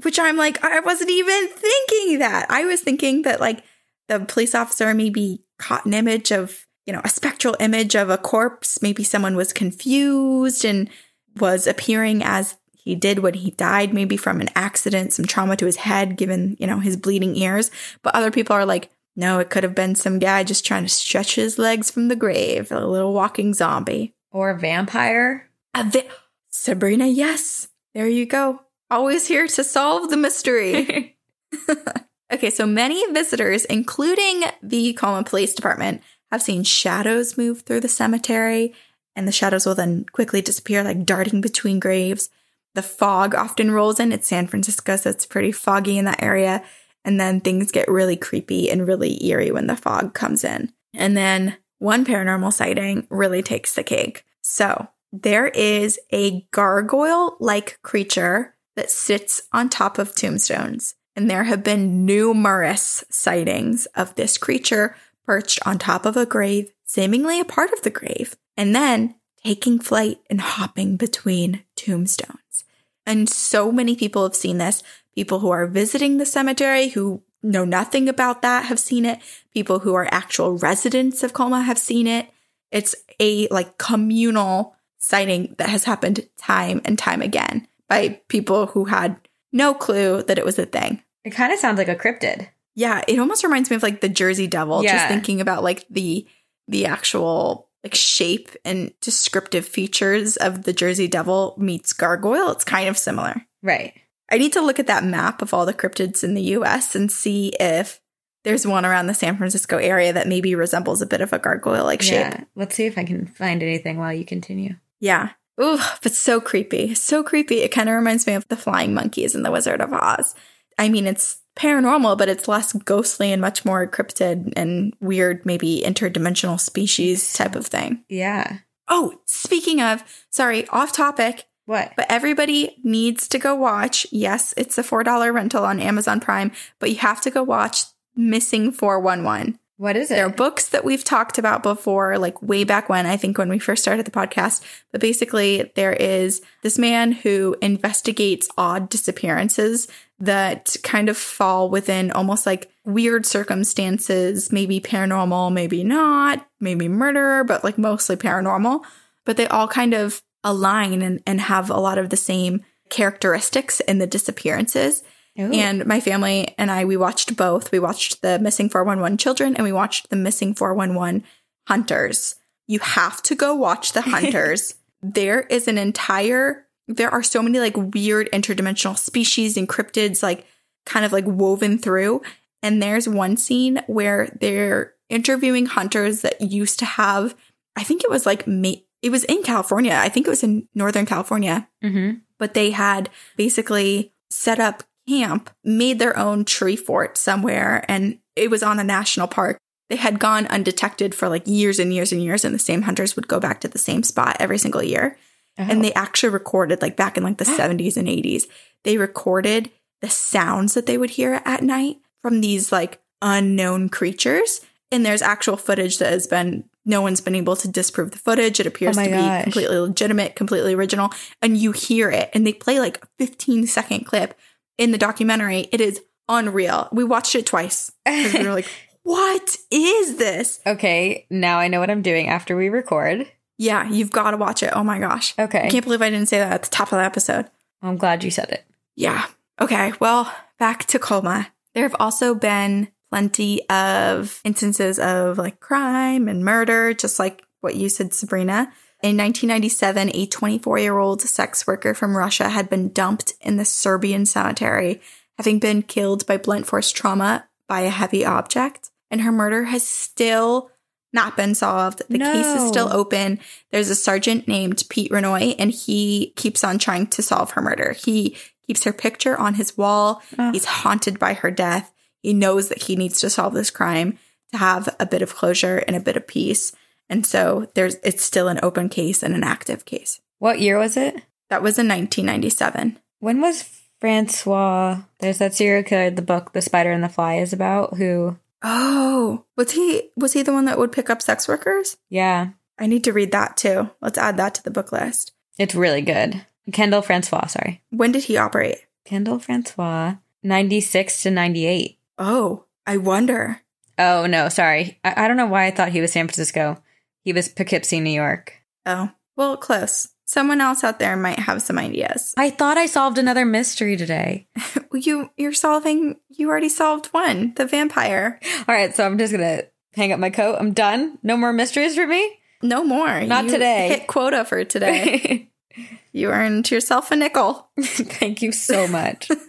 Which I'm like, I wasn't even thinking that. I was thinking that like the police officer maybe caught an image of, you know, a spectral image of a corpse. Maybe someone was confused and was appearing as he did when he died, maybe from an accident, some trauma to his head, given, you know, his bleeding ears. But other people are like, no, it could have been some guy just trying to stretch his legs from the grave, a little walking zombie. Or a vampire. A vi- Sabrina, yes. There you go. Always here to solve the mystery. okay, so many visitors, including the Colma Police Department, have seen shadows move through the cemetery, and the shadows will then quickly disappear, like darting between graves. The fog often rolls in. It's San Francisco, so it's pretty foggy in that area. And then things get really creepy and really eerie when the fog comes in. And then one paranormal sighting really takes the cake. So there is a gargoyle like creature that sits on top of tombstones. And there have been numerous sightings of this creature perched on top of a grave, seemingly a part of the grave, and then taking flight and hopping between tombstones. And so many people have seen this. People who are visiting the cemetery who know nothing about that have seen it. People who are actual residents of Colma have seen it. It's a like communal sighting that has happened time and time again by people who had no clue that it was a thing. It kind of sounds like a cryptid. Yeah, it almost reminds me of like the Jersey Devil. Yeah. Just thinking about like the the actual like shape and descriptive features of the Jersey Devil meets gargoyle. It's kind of similar. Right. I need to look at that map of all the cryptids in the US and see if there's one around the San Francisco area that maybe resembles a bit of a gargoyle like shape. Yeah. Let's see if I can find anything while you continue. Yeah. Ooh, but so creepy. So creepy. It kind of reminds me of the flying monkeys in The Wizard of Oz. I mean, it's paranormal, but it's less ghostly and much more cryptid and weird, maybe interdimensional species type of thing. Yeah. Oh, speaking of, sorry, off topic, What? but everybody needs to go watch. Yes, it's a $4 rental on Amazon Prime, but you have to go watch Missing 411. What is it? There are books that we've talked about before, like way back when, I think when we first started the podcast. But basically, there is this man who investigates odd disappearances that kind of fall within almost like weird circumstances, maybe paranormal, maybe not, maybe murder, but like mostly paranormal. But they all kind of align and, and have a lot of the same characteristics in the disappearances. Ooh. And my family and I, we watched both. We watched the Missing 411 Children and we watched the Missing 411 Hunters. You have to go watch the Hunters. there is an entire, there are so many like weird interdimensional species and cryptids, like kind of like woven through. And there's one scene where they're interviewing hunters that used to have, I think it was like, it was in California. I think it was in Northern California mm-hmm. but they had basically set up camp, made their own tree fort somewhere, and it was on a national park. They had gone undetected for like years and years and years, and the same hunters would go back to the same spot every single year. And oh. they actually recorded, like back in like the 70s and 80s, they recorded the sounds that they would hear at night from these like unknown creatures. And there's actual footage that has been, no one's been able to disprove the footage. It appears Oh to be gosh. completely legitimate, completely original. And you hear it, and they play like a 15 second clip in the documentary. It is unreal. We watched it twice because we were like, what is this? Okay, now I know what I'm doing after we record. Yeah, you've got to watch it. Oh my gosh. Okay. I can't believe I didn't say that at the top of the episode. I'm glad you said it. Yeah. Okay. Well, back to Colma. There have also been plenty of instances of like crime and murder, just like what you said, Sabrina. In 1997, a 24 year old sex worker from Russia had been dumped in the Serbian cemetery, having been killed by blunt force trauma by a heavy object. And her murder has still not been solved. The case is still open. There's a sergeant named Pete Renoy, and he keeps on trying to solve her murder. He keeps her picture on his wall. Oh. He's haunted by her death. He knows that he needs to solve this crime to have a bit of closure and a bit of peace. And so there's it's still an open case and an active case. What year was it? That was in 1997. When was Francois? There's that serial killer. The book, The Spider and the Fly, is about who. Oh, was he was he the one that would pick up sex workers? Yeah, I need to read that too. Let's add that to the book list. it's really good. Kendall Francois. Sorry, When did he operate? Kendall Francois. Ninety six to ninety eight. Oh, I wonder. Oh no, sorry. I, I don't know why I thought he was San Francisco. He was Poughkeepsie, New York. Oh, well, close. Someone else out there might have some ideas. I thought I solved another mystery today. You you're solving. You already solved one. The vampire. All right, so I'm just gonna hang up my coat. I'm done. No more mysteries for me. No more. Not You today. Hit quota for today. you earned yourself a nickel. Thank you so much.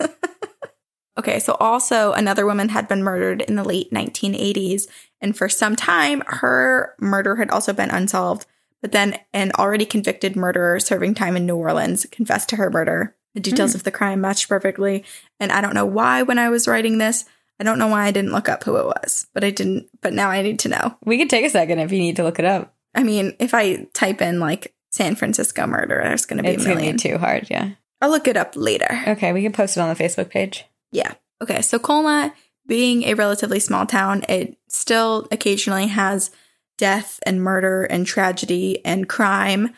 Okay, so also another woman had been murdered in the late 1980s, and for some time her murder had also been unsolved. But then an already convicted murderer serving time in New Orleans confessed to her murder. The details hmm. of the crime matched perfectly, and I don't know why when I was writing this, I don't know why I didn't look up who it was, but I didn't. But now I need to know. we could take a second if you need to look it up. I mean, if I type in like San Francisco murder, there's going to be It's a gonna be too hard. Yeah. I'll look it up later. Okay, we can post it on the Facebook page. Yeah. Okay. So Colma, being a relatively small town, it still occasionally has death and murder and tragedy and crime.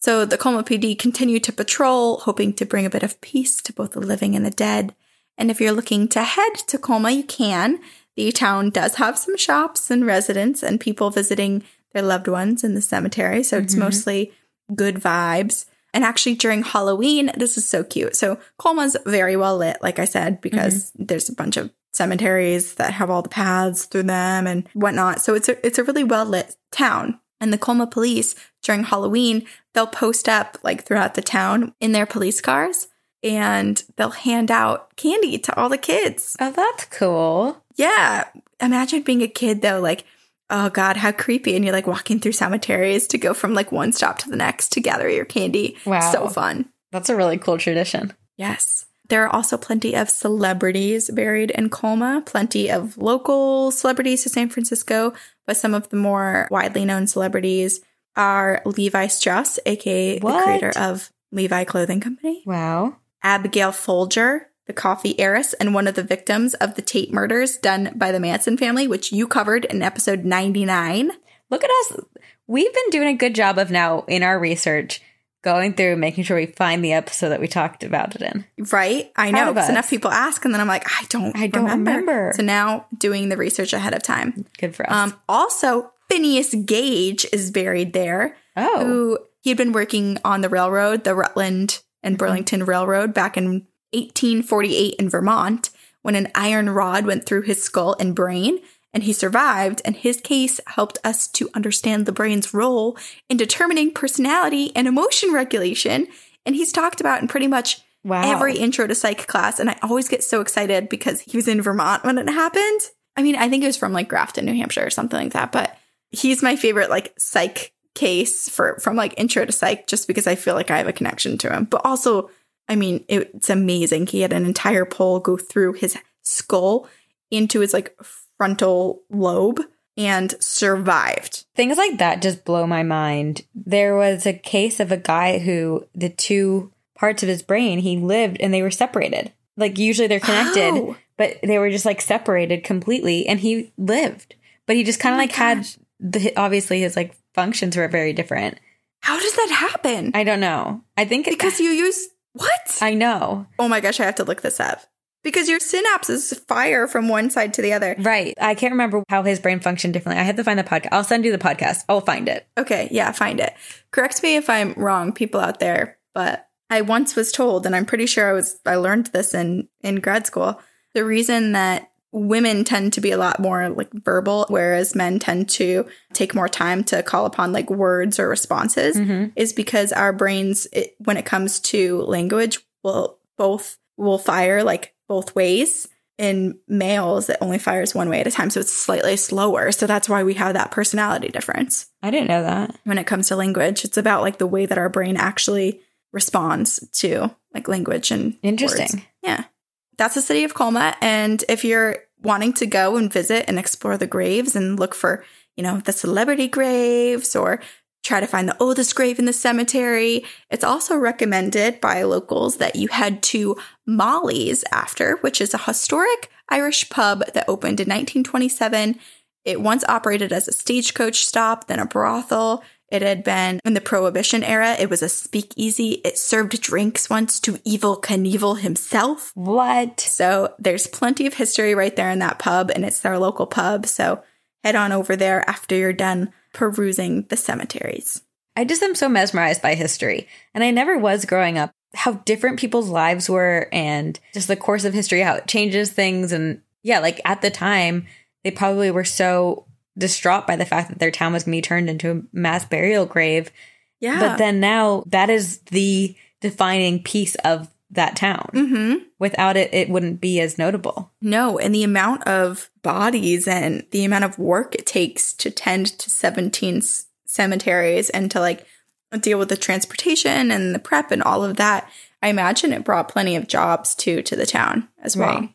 So the Colma PD continue to patrol, hoping to bring a bit of peace to both the living and the dead. And if you're looking to head to Colma, you can. The town does have some shops and residents and people visiting their loved ones in the cemetery. So it's mm-hmm. mostly good vibes. And actually, during Halloween, this is so cute. So Colma's very well lit, like I said, because mm-hmm. there's a bunch of cemeteries that have all the paths through them and whatnot. So it's a it's a really well lit town. And the Colma police during Halloween, they'll post up like throughout the town in their police cars and they'll hand out candy to all the kids. Oh, that's cool. Yeah. Imagine being a kid though, like, oh God, how creepy. And you're like walking through cemeteries to go from like one stop to the next to gather your candy. Wow. So fun. That's a really cool tradition. Yes. There are also plenty of celebrities buried in Colma, plenty of local celebrities to San Francisco, but some of the more widely known celebrities are Levi Strauss, aka What? the creator of Levi Clothing Company, Wow. Abigail Folger, the coffee heiress and one of the victims of the Tate murders done by the Manson family, which you covered in episode 99. Look at us. We've been doing a good job of now in our research going through making sure we find the episode that we talked about it in. Right? I Proud know. Because enough people ask, and then I'm like, I don't, I don't remember. So now doing the research ahead of time. Good for us. Um, also, Phineas Gage is buried there. oh. Who he had been working on the railroad, the Rutland and Burlington Railroad, back in 1848 in Vermont, when an iron rod went through his skull and brain, and he survived. And his case helped us to understand the brain's role in determining personality and emotion regulation. And he's talked about in pretty much Wow. every intro to psych class. And I always get so excited because he was in Vermont when it happened. I mean, I think it was from like Grafton, New Hampshire or something like that. But he's my favorite like psych case for from like intro to psych just because I feel like I have a connection to him. But also, I mean, it's amazing. He had an entire pole go through his skull into his like frontal lobe and survived. Things like that just blow my mind. There was a case of a guy who the two parts of his brain he lived and they were separated. Like usually they're connected, Oh. but they were just like separated completely and he lived. But he just kind of Oh like had the obviously his like functions were very different. How does that happen? I don't know. I think because you use what? I know. oh my gosh, I have to look this up. Because your synapses fire from one side to the other. Right. I can't remember how his brain functioned differently. I have to find the podcast. I'll send you the podcast. I'll find it. Okay, yeah, find it. Correct me if I'm wrong, people out there, but I once was told, and I'm pretty sure I was I learned this in in grad school. The reason that women tend to be a lot more like verbal, whereas men tend to take more time to call upon like words or responses, mm-hmm. is because our brains, it, when it comes to language, will both will fire like both ways. In males, it only fires one way at a time, so it's slightly slower. So that's why we have that personality difference I didn't know that. when it comes to language. It's about like the way that our brain actually responds to like language and Interesting. words. Yeah. That's the city of Colma. And if you're wanting to go and visit and explore the graves and look for, you know, the celebrity graves or try to find the oldest grave in the cemetery, it's also recommended by locals that you head to Molly's after, which is a historic Irish pub that opened in 1927. It once operated as a stagecoach stop, then a brothel. It had been in the Prohibition era. It was a speakeasy. It served drinks once to Evel Knievel himself. What? So there's plenty of history right there in that pub, and it's their local pub. So head on over there after you're done perusing the cemeteries. I just am so mesmerized by history. And I never was growing up, how different people's lives were and just the course of history, how it changes things. And yeah, like at the time, they probably were so distraught by the fact that their town was going to be turned into a mass burial grave. Yeah. But then now that is the defining piece of that town. hmm Without it, it wouldn't be as notable. No, and the amount of bodies and the amount of work it takes to tend to 17 s- cemeteries and to like deal with the transportation and the prep and all of that. I imagine it brought plenty of jobs too to the town as well. Right.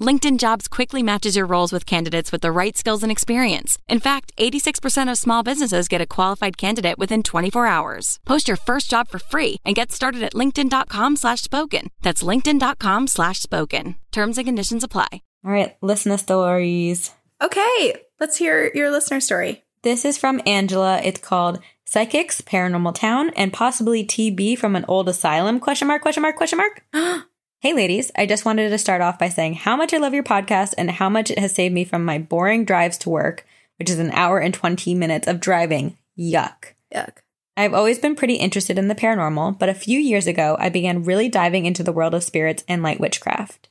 LinkedIn Jobs quickly matches your roles with candidates with the right skills and experience. In fact, 86% of small businesses get a qualified candidate within 24 hours. Post your first job for free and get started at linkedin.com slash spoken. That's linkedin.com slash spoken. Terms and conditions apply. All right, listener stories. Okay, let's hear your listener story. This is from Angela. It's called Psychics, Paranormal Town, and possibly TB from an old asylum? Question mark, question mark, question mark. hey ladies, I just wanted to start off by saying how much I love your podcast and how much it has saved me from my boring drives to work, which is an hour and 20 minutes of driving. Yuck. Yuck. I've always been pretty interested in the paranormal, but a few years ago, I began really diving into the world of spirits and light witchcraft.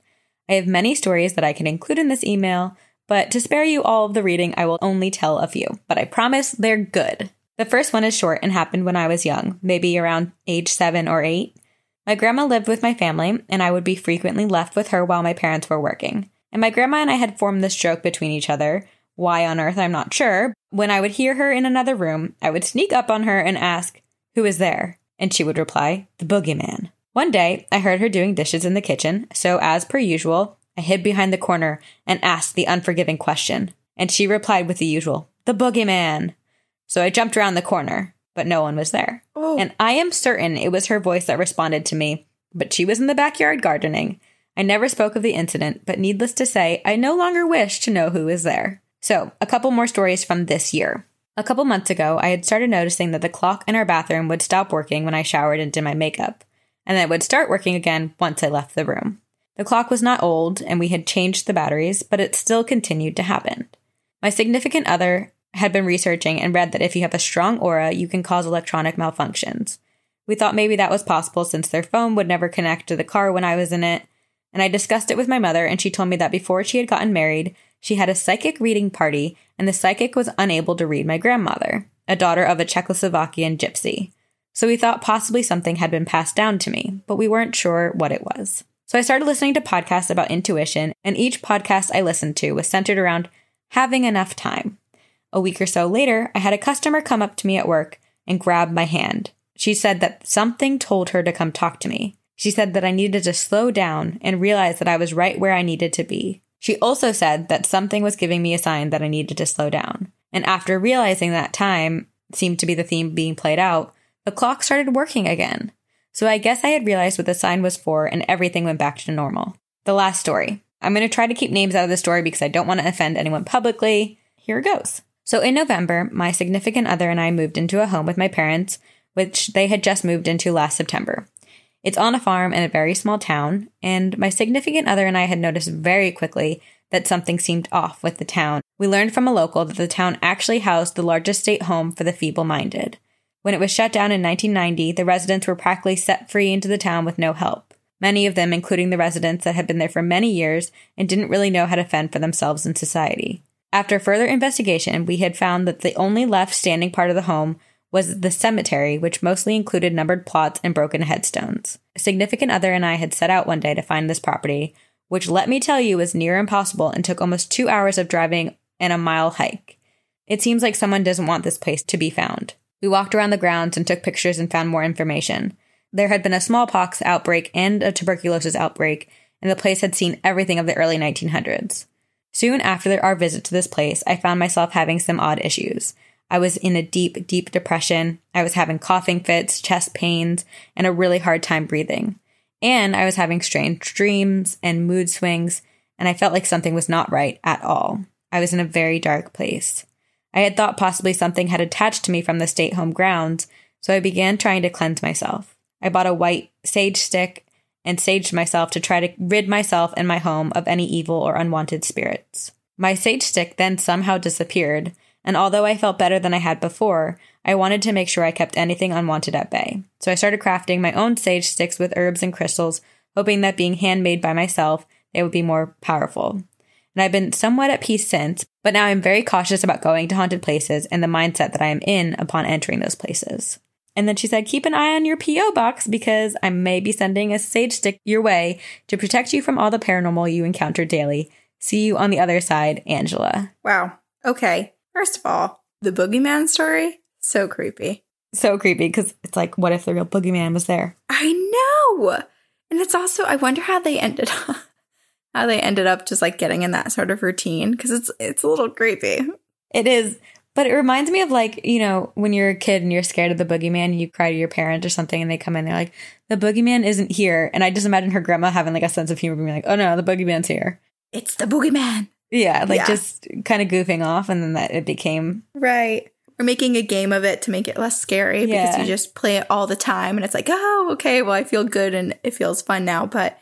I have many stories that I can include in this email, but to spare you all of the reading, I will only tell a few, but I promise they're good. The first one is short and happened when I was young, maybe around age seven or eight. My grandma lived with my family, and I would be frequently left with her while my parents were working. And my grandma and I had formed this joke between each other. Why on earth, I'm not sure. When I would hear her in another room, I would sneak up on her and ask, Who is there? And she would reply, The boogeyman. One day, I heard her doing dishes in the kitchen, so as per usual, I hid behind the corner and asked the unforgiving question. And she replied with the usual, The boogeyman. So I jumped around the corner, but no one was there. Oh. And I am certain it was her voice that responded to me, but she was in the backyard gardening. I never spoke of the incident, but needless to say, I no longer wish to know who is there. So, a couple more stories from this year. A couple months ago, I had started noticing that the clock in our bathroom would stop working when I showered and did my makeup, and then it would start working again once I left the room. The clock was not old, and we had changed the batteries, but it still continued to happen. My significant other had been researching and read that if you have a strong aura, you can cause electronic malfunctions. We thought maybe that was possible since their phone would never connect to the car when I was in it, and I discussed it with my mother, and she told me that before she had gotten married, she had a psychic reading party, and the psychic was unable to read my grandmother, a daughter of a Czechoslovakian gypsy. So we thought possibly something had been passed down to me, but we weren't sure what it was. So I started listening to podcasts about intuition, and each podcast I listened to was centered around having enough time. A week or so later, I had a customer come up to me at work and grab my hand. She said that something told her to come talk to me. She said that I needed to slow down and realize that I was right where I needed to be. She also said that something was giving me a sign that I needed to slow down. And after realizing that time seemed to be the theme being played out, the clock started working again. So I guess I had realized what the sign was for and everything went back to normal. The last story. I'm going to try to keep names out of the story because I don't want to offend anyone publicly. Here it goes. So in November, my significant other and I moved into a home with my parents, which they had just moved into last September. It's on a farm in a very small town, and my significant other and I had noticed very quickly that something seemed off with the town. We learned from a local that the town actually housed the largest state home for the feeble minded. When it was shut down in 1990, the residents were practically set free into the town with no help. Many of them, including the residents that had been there for many years and didn't really know how to fend for themselves in society. After further investigation, we had found that the only left standing part of the home was the cemetery, which mostly included numbered plots and broken headstones. A significant other and I had set out one day to find this property, which let me tell you was near impossible and took almost two hours of driving and a mile hike. It seems like someone doesn't want this place to be found. We walked around the grounds and took pictures and found more information. There had been a smallpox outbreak and a tuberculosis outbreak, and the place had seen everything of the early 1900s. Soon after our visit to this place, I found myself having some odd issues. I was in a deep, deep depression. I was having coughing fits, chest pains, and a really hard time breathing. And I was having strange dreams and mood swings, and I felt like something was not right at all. I was in a very dark place. I had thought possibly something had attached to me from the state home grounds, so I began trying to cleanse myself. I bought a white sage stick and saged myself to try to rid myself and my home of any evil or unwanted spirits. My sage stick then somehow disappeared, and although I felt better than I had before, I wanted to make sure I kept anything unwanted at bay. So I started crafting my own sage sticks with herbs and crystals, hoping that being handmade by myself, they would be more powerful. And I've been somewhat at peace since, but now I'm very cautious about going to haunted places and the mindset that I am in upon entering those places. And then she said, keep an eye on your P.O. box because I may be sending a sage stick your way to protect you from all the paranormal you encounter daily. See you on the other side, Angela. Wow. Okay. First of all, the boogeyman story, so creepy. So creepy because it's like, what if the real boogeyman was there? I know. And it's also, I wonder how they ended up, how they ended up just like getting in that sort of routine because it's, it's a little creepy. It is. But it reminds me of like, you know, when you're a kid and you're scared of the boogeyman and you cry to your parent or something and they come in, they're like, the boogeyman isn't here. And I just imagine her grandma having like a sense of humor being like, oh no, the boogeyman's here. It's the boogeyman. Yeah, like Yeah. just kind of goofing off, and then that it became Right. Or making a game of it to make it less scary because you just play it all the time and it's like, oh, okay, well, I feel good and it feels fun now. But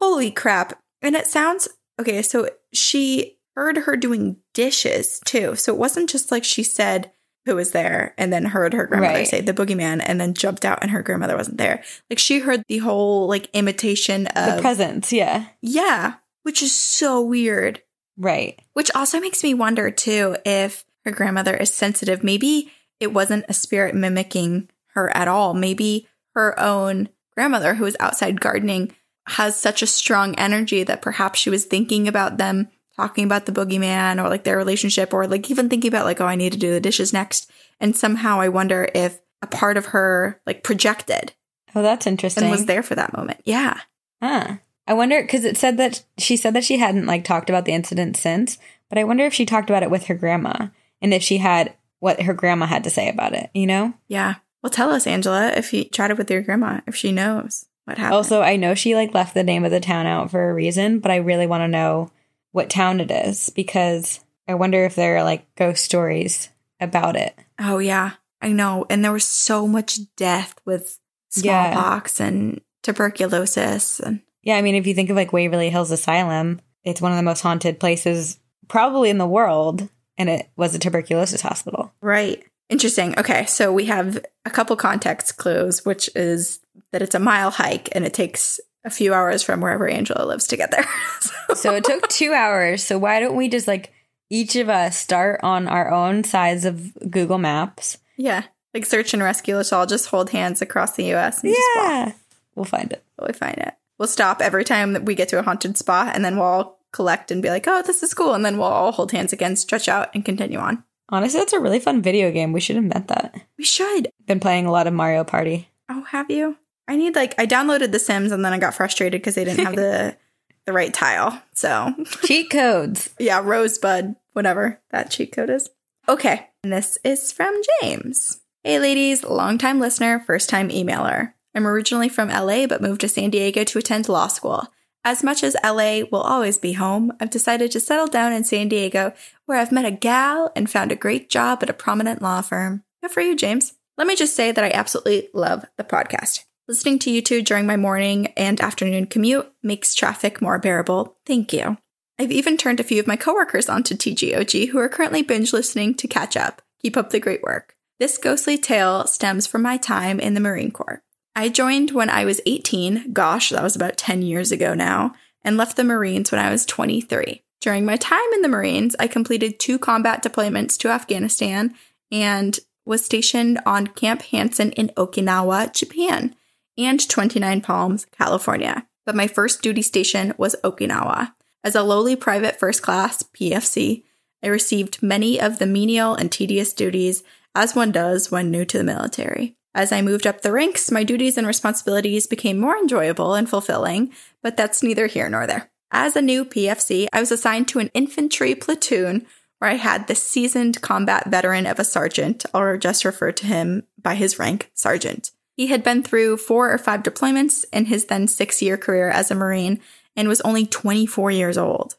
holy crap. And it sounds okay. So she heard her doing dishes too. So it wasn't just like she said who was there and then heard her grandmother Right. say the boogeyman and then jumped out and her grandmother wasn't there. Like she heard the whole like imitation of the presence. Yeah, yeah, which is so weird. right. Which also makes me wonder too if her grandmother is sensitive. Maybe it wasn't a spirit mimicking her at all. Maybe her own grandmother, who was outside gardening, has such a strong energy that perhaps she was thinking about them talking about the boogeyman or like their relationship or like even thinking about like, oh, I need to do the dishes next. And somehow I wonder if a part of her like projected Oh, that's interesting. and was there for that moment. Yeah. Huh. I wonder because it said that she said that she hadn't like talked about the incident since, but I wonder if she talked about it with her grandma and if she had what her grandma had to say about it. You know. Yeah. Well, tell us, Angela, if you chatted with your grandma, if she knows what happened. Also, I know she like left the name of the town out for a reason, but I really want to know what town it is because I wonder if there are like ghost stories about it. Oh yeah, I know. And there was so much death with Yeah. smallpox and tuberculosis and Yeah, I mean, if you think of like Waverly Hills Asylum, it's one of the most haunted places probably in the world, and it was a tuberculosis hospital. right. Interesting. Okay, so we have a couple context clues, which is that it's a mile hike and it takes a few hours from wherever Angela lives together. get there. So it took two hours. So why don't we just like each of us start on our own sides of Google Maps? yeah, like search and rescue. Let's all just hold hands across the U.S. and just walk Yeah, we'll find it. we find it. We'll stop every time that we get to a haunted spot and then we'll all collect and be like, oh, this is cool. And then we'll all hold hands again, stretch out, and continue on. Honestly, that's a really fun video game. We should invent that. We should. Been playing a lot of Mario Party. Oh, have you? I need like I downloaded The Sims and then I got frustrated because they didn't have the the right tile. So Cheat codes. yeah, Rosebud, whatever that cheat code is. Okay, and this is from James. Hey, ladies, longtime listener, first time emailer. I'm originally from LA, but moved to San Diego to attend law school. As much as LA will always be home, I've decided to settle down in San Diego, where I've met a gal and found a great job at a prominent law firm. Good for you, James. Let me just say that I absolutely love the podcast. Listening to you two during my morning and afternoon commute makes traffic more bearable. Thank you. I've even turned a few of my coworkers onto TGOG who are currently binge listening to catch up. Keep up the great work. This ghostly tale stems from my time in the Marine Corps. I joined when I was 18, gosh, that was about 10 years ago now, and left the Marines when I was 23. During my time in the Marines, I completed two combat deployments to Afghanistan and was stationed on Camp Hansen in Okinawa, Japan, and 29 Palms, California. But my first duty station was Okinawa. As a lowly private first class, PFC, I received many of the menial and tedious duties as one does when new to the military. As I moved up the ranks, my duties and responsibilities became more enjoyable and fulfilling, but that's neither here nor there. As a new PFC, I was assigned to an infantry platoon where I had the seasoned combat veteran of a sergeant. I'll just refer to him by his rank, sergeant. He had been through four or five deployments in his then six year career as a Marine and was only 24 years old.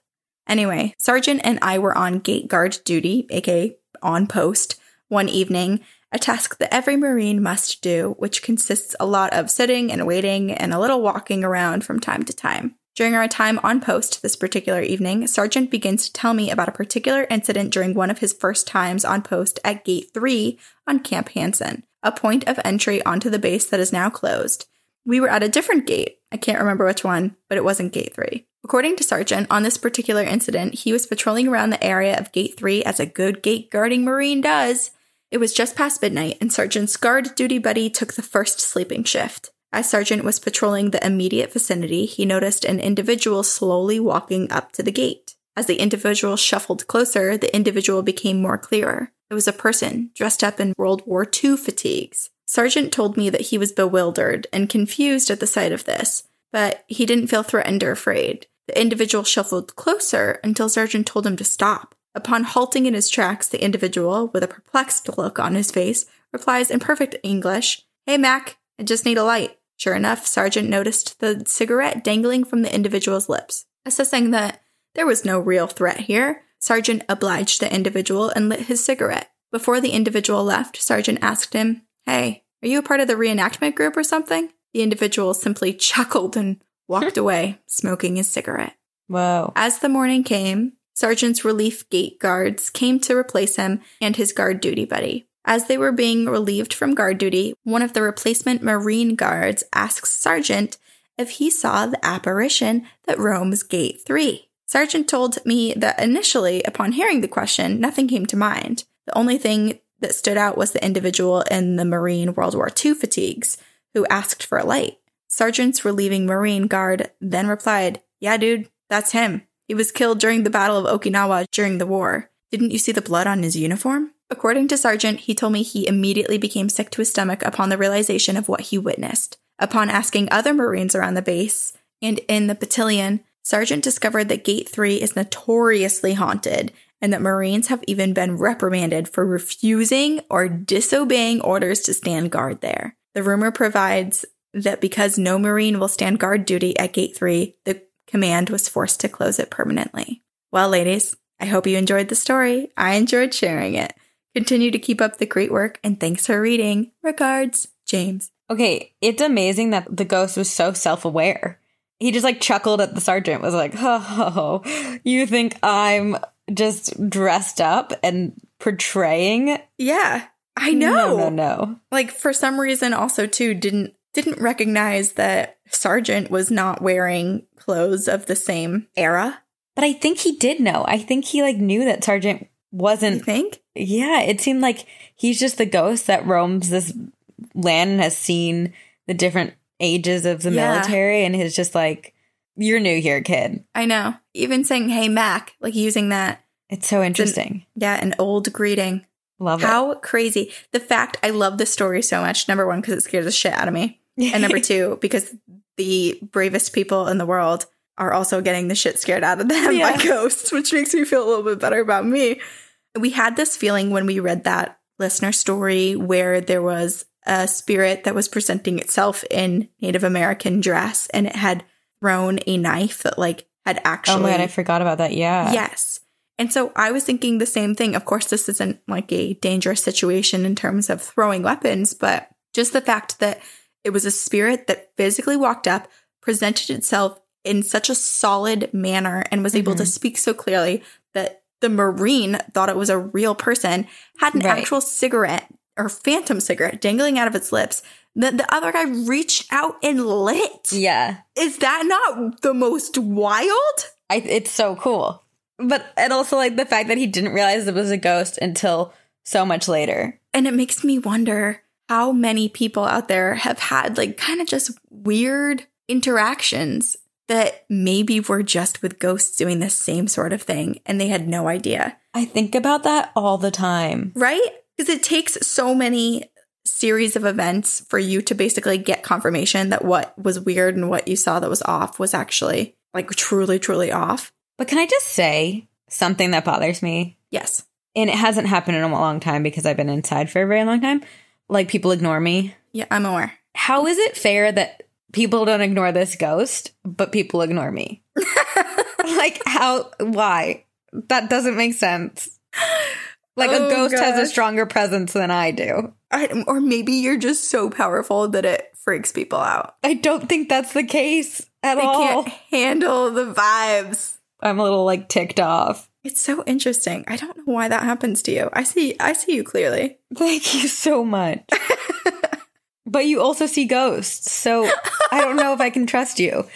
Anyway, Sergeant and I were on gate guard duty, aka on post, one evening, a task that every Marine must do, which consists a lot of sitting and waiting and a little walking around from time to time. During our time on post this particular evening, Sergeant begins to tell me about a particular incident during one of his first times on post at Gate 3 on Camp Hansen, a point of entry onto the base that is now closed. We were at a different gate. I can't remember which one, but it wasn't Gate 3. According to Sergeant, on this particular incident, he was patrolling around the area of Gate 3 as a good gate guarding Marine does. It was just past midnight, and Sergeant's guard duty buddy took the first sleeping shift. As Sergeant was patrolling the immediate vicinity, he noticed an individual slowly walking up to the gate. As the individual shuffled closer, the individual became more clearer. It was a person dressed up in World War II fatigues. Sergeant told me that he was bewildered and confused at the sight of this, but he didn't feel threatened or afraid. The individual shuffled closer until Sergeant told him to stop. Upon halting in his tracks, the individual, with a perplexed look on his face, replies in perfect English, Hey Mac, I just need a light. Sure enough, Sergeant noticed the cigarette dangling from the individual's lips. Assessing that there was no real threat here, Sergeant obliged the individual and lit his cigarette. Before the individual left, Sergeant asked him, Hey, are you a part of the reenactment group or something? The individual simply chuckled and walked away, smoking his cigarette. Whoa. As the morning came, Sergeant's relief gate guards came to replace him and his guard duty buddy. As they were being relieved from guard duty, one of the replacement Marine guards asks Sergeant if he saw the apparition that roams Gate 3. Sergeant told me that initially, upon hearing the question, nothing came to mind. The only thing that stood out was the individual in the Marine World War II fatigues who asked for a light. Sergeant's relieving Marine guard then replied, Yeah, dude, that's him. He was killed during the Battle of Okinawa during the war. Didn't you see the blood on his uniform? According to Sergeant, he told me he immediately became sick to his stomach upon the realization of what he witnessed. Upon asking other Marines around the base and in the battalion, Sergeant discovered that Gate 3 is notoriously haunted and that Marines have even been reprimanded for refusing or disobeying orders to stand guard there. The rumor provides that because no Marine will stand guard duty at Gate 3, the command was forced to close it permanently. Well, ladies, I hope you enjoyed the story. I enjoyed sharing it. Continue to keep up the great work and thanks for reading. Regards, James. Okay, it's amazing that the ghost was so self aware. He just like chuckled at the sergeant, was like, Oh, you think I'm just dressed up and portraying? Yeah, I know. No, no, no. Like for some reason also too didn't didn't recognize that Sergeant was not wearing clothes of the same era. But I think he did know. I think he like knew that Sergeant wasn't You think? Yeah, it seemed like he's just the ghost that roams this land and has seen the different ages of the Yeah. military and he's just like, You're new here, kid. I know. Even saying, hey, Mac, like using that, It's so interesting. yeah, an old greeting. Love it. How crazy. The fact I love the story so much, number one, because it scares the shit out of me. And number two, because the bravest people in the world are also getting the shit scared out of them Yeah. by ghosts, which makes me feel a little bit better about me. We had this feeling when we read that listener story where there was a spirit that was presenting itself in Native American dress and it had thrown a knife that like had actually oh my god, I forgot about that. Yeah. Yes. And so I was thinking the same thing. Of course, this isn't like a dangerous situation in terms of throwing weapons, but just the fact that it was a spirit that physically walked up, presented itself in such a solid manner, and was able to Mhm. speak so clearly that the Marine thought it was a real person, had an Right. actual cigarette or phantom cigarette dangling out of its lips. That the other guy reached out and lit. Yeah. Is that not the most wild? I, it's so cool. But and also like the fact that he didn't realize it was a ghost until so much later. And it makes me wonder how many people out there have had like kind of just weird interactions that maybe were just with ghosts doing the same sort of thing and they had no idea, I think about that all the time. right? Because it takes so many series of events for you to basically get confirmation that what was weird and what you saw that was off was actually like truly, truly off. But can I just say something that bothers me? Yes. And it hasn't happened in a long time because I've been inside for a very long time. Like people ignore me. Yeah, I'm aware. How is it fair that people don't ignore this ghost, but people ignore me? like how why? That doesn't make sense. Like Oh, a ghost has a stronger presence than I do. I, or maybe you're just so powerful that it freaks people out. I don't think that's the case at They all. can't handle the vibes. I'm a little like ticked off. It's so interesting. I don't know why that happens to you. I see I see you clearly. Thank you so much. but you also see ghosts, so I don't know if I can trust you.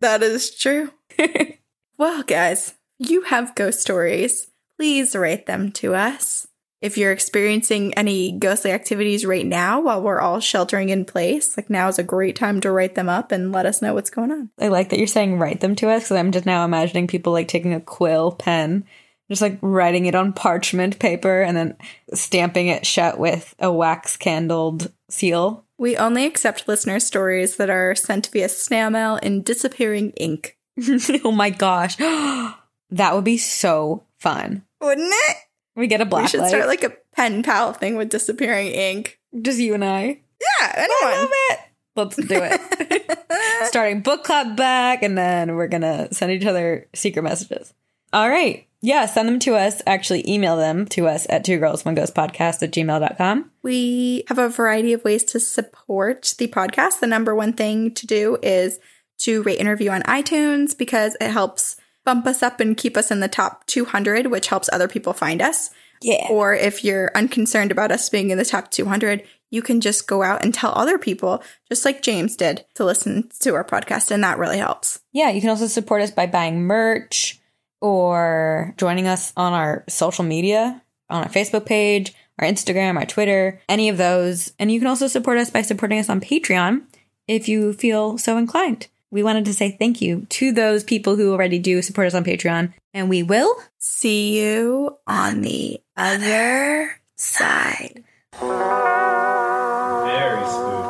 That is true. well, guys, you have ghost stories. Please write them to us. If you're experiencing any ghostly activities right now while we're all sheltering in place, like now is a great time to write them up and let us know what's going on. I like that you're saying write them to us because I'm just now imagining people like taking a quill pen, just like writing it on parchment paper and then stamping it shut with a wax candled seal. We only accept listener stories that are sent via snail mail in disappearing ink. oh my gosh. that would be so fun. Wouldn't it? We get a black. We should light. start like a pen pal thing with disappearing ink. just you and I. Yeah, I anyone. love it. Let's do it. Starting book club back, and then we're gonna send each other secret messages. All right. Yeah, send them to us. Actually, email them to us at two girls one ghost podcast at gmail.com. We have a variety of ways to support the podcast. The number one thing to do is to rate and review on iTunes because it helps bump us up and keep us in the top 200, which helps other people find us. Yeah. Or if you're unconcerned about us being in the top 200, you can just go out and tell other people, just like James did, to listen to our podcast. And that really helps. Yeah, you can also support us by buying merch or joining us on our social media, on our Facebook page, our Instagram, our Twitter, any of those. And you can also support us by supporting us on Patreon if you feel so inclined. We wanted to say thank you to those people who already do support us on Patreon, and we will. See you on the other side. Very spooky.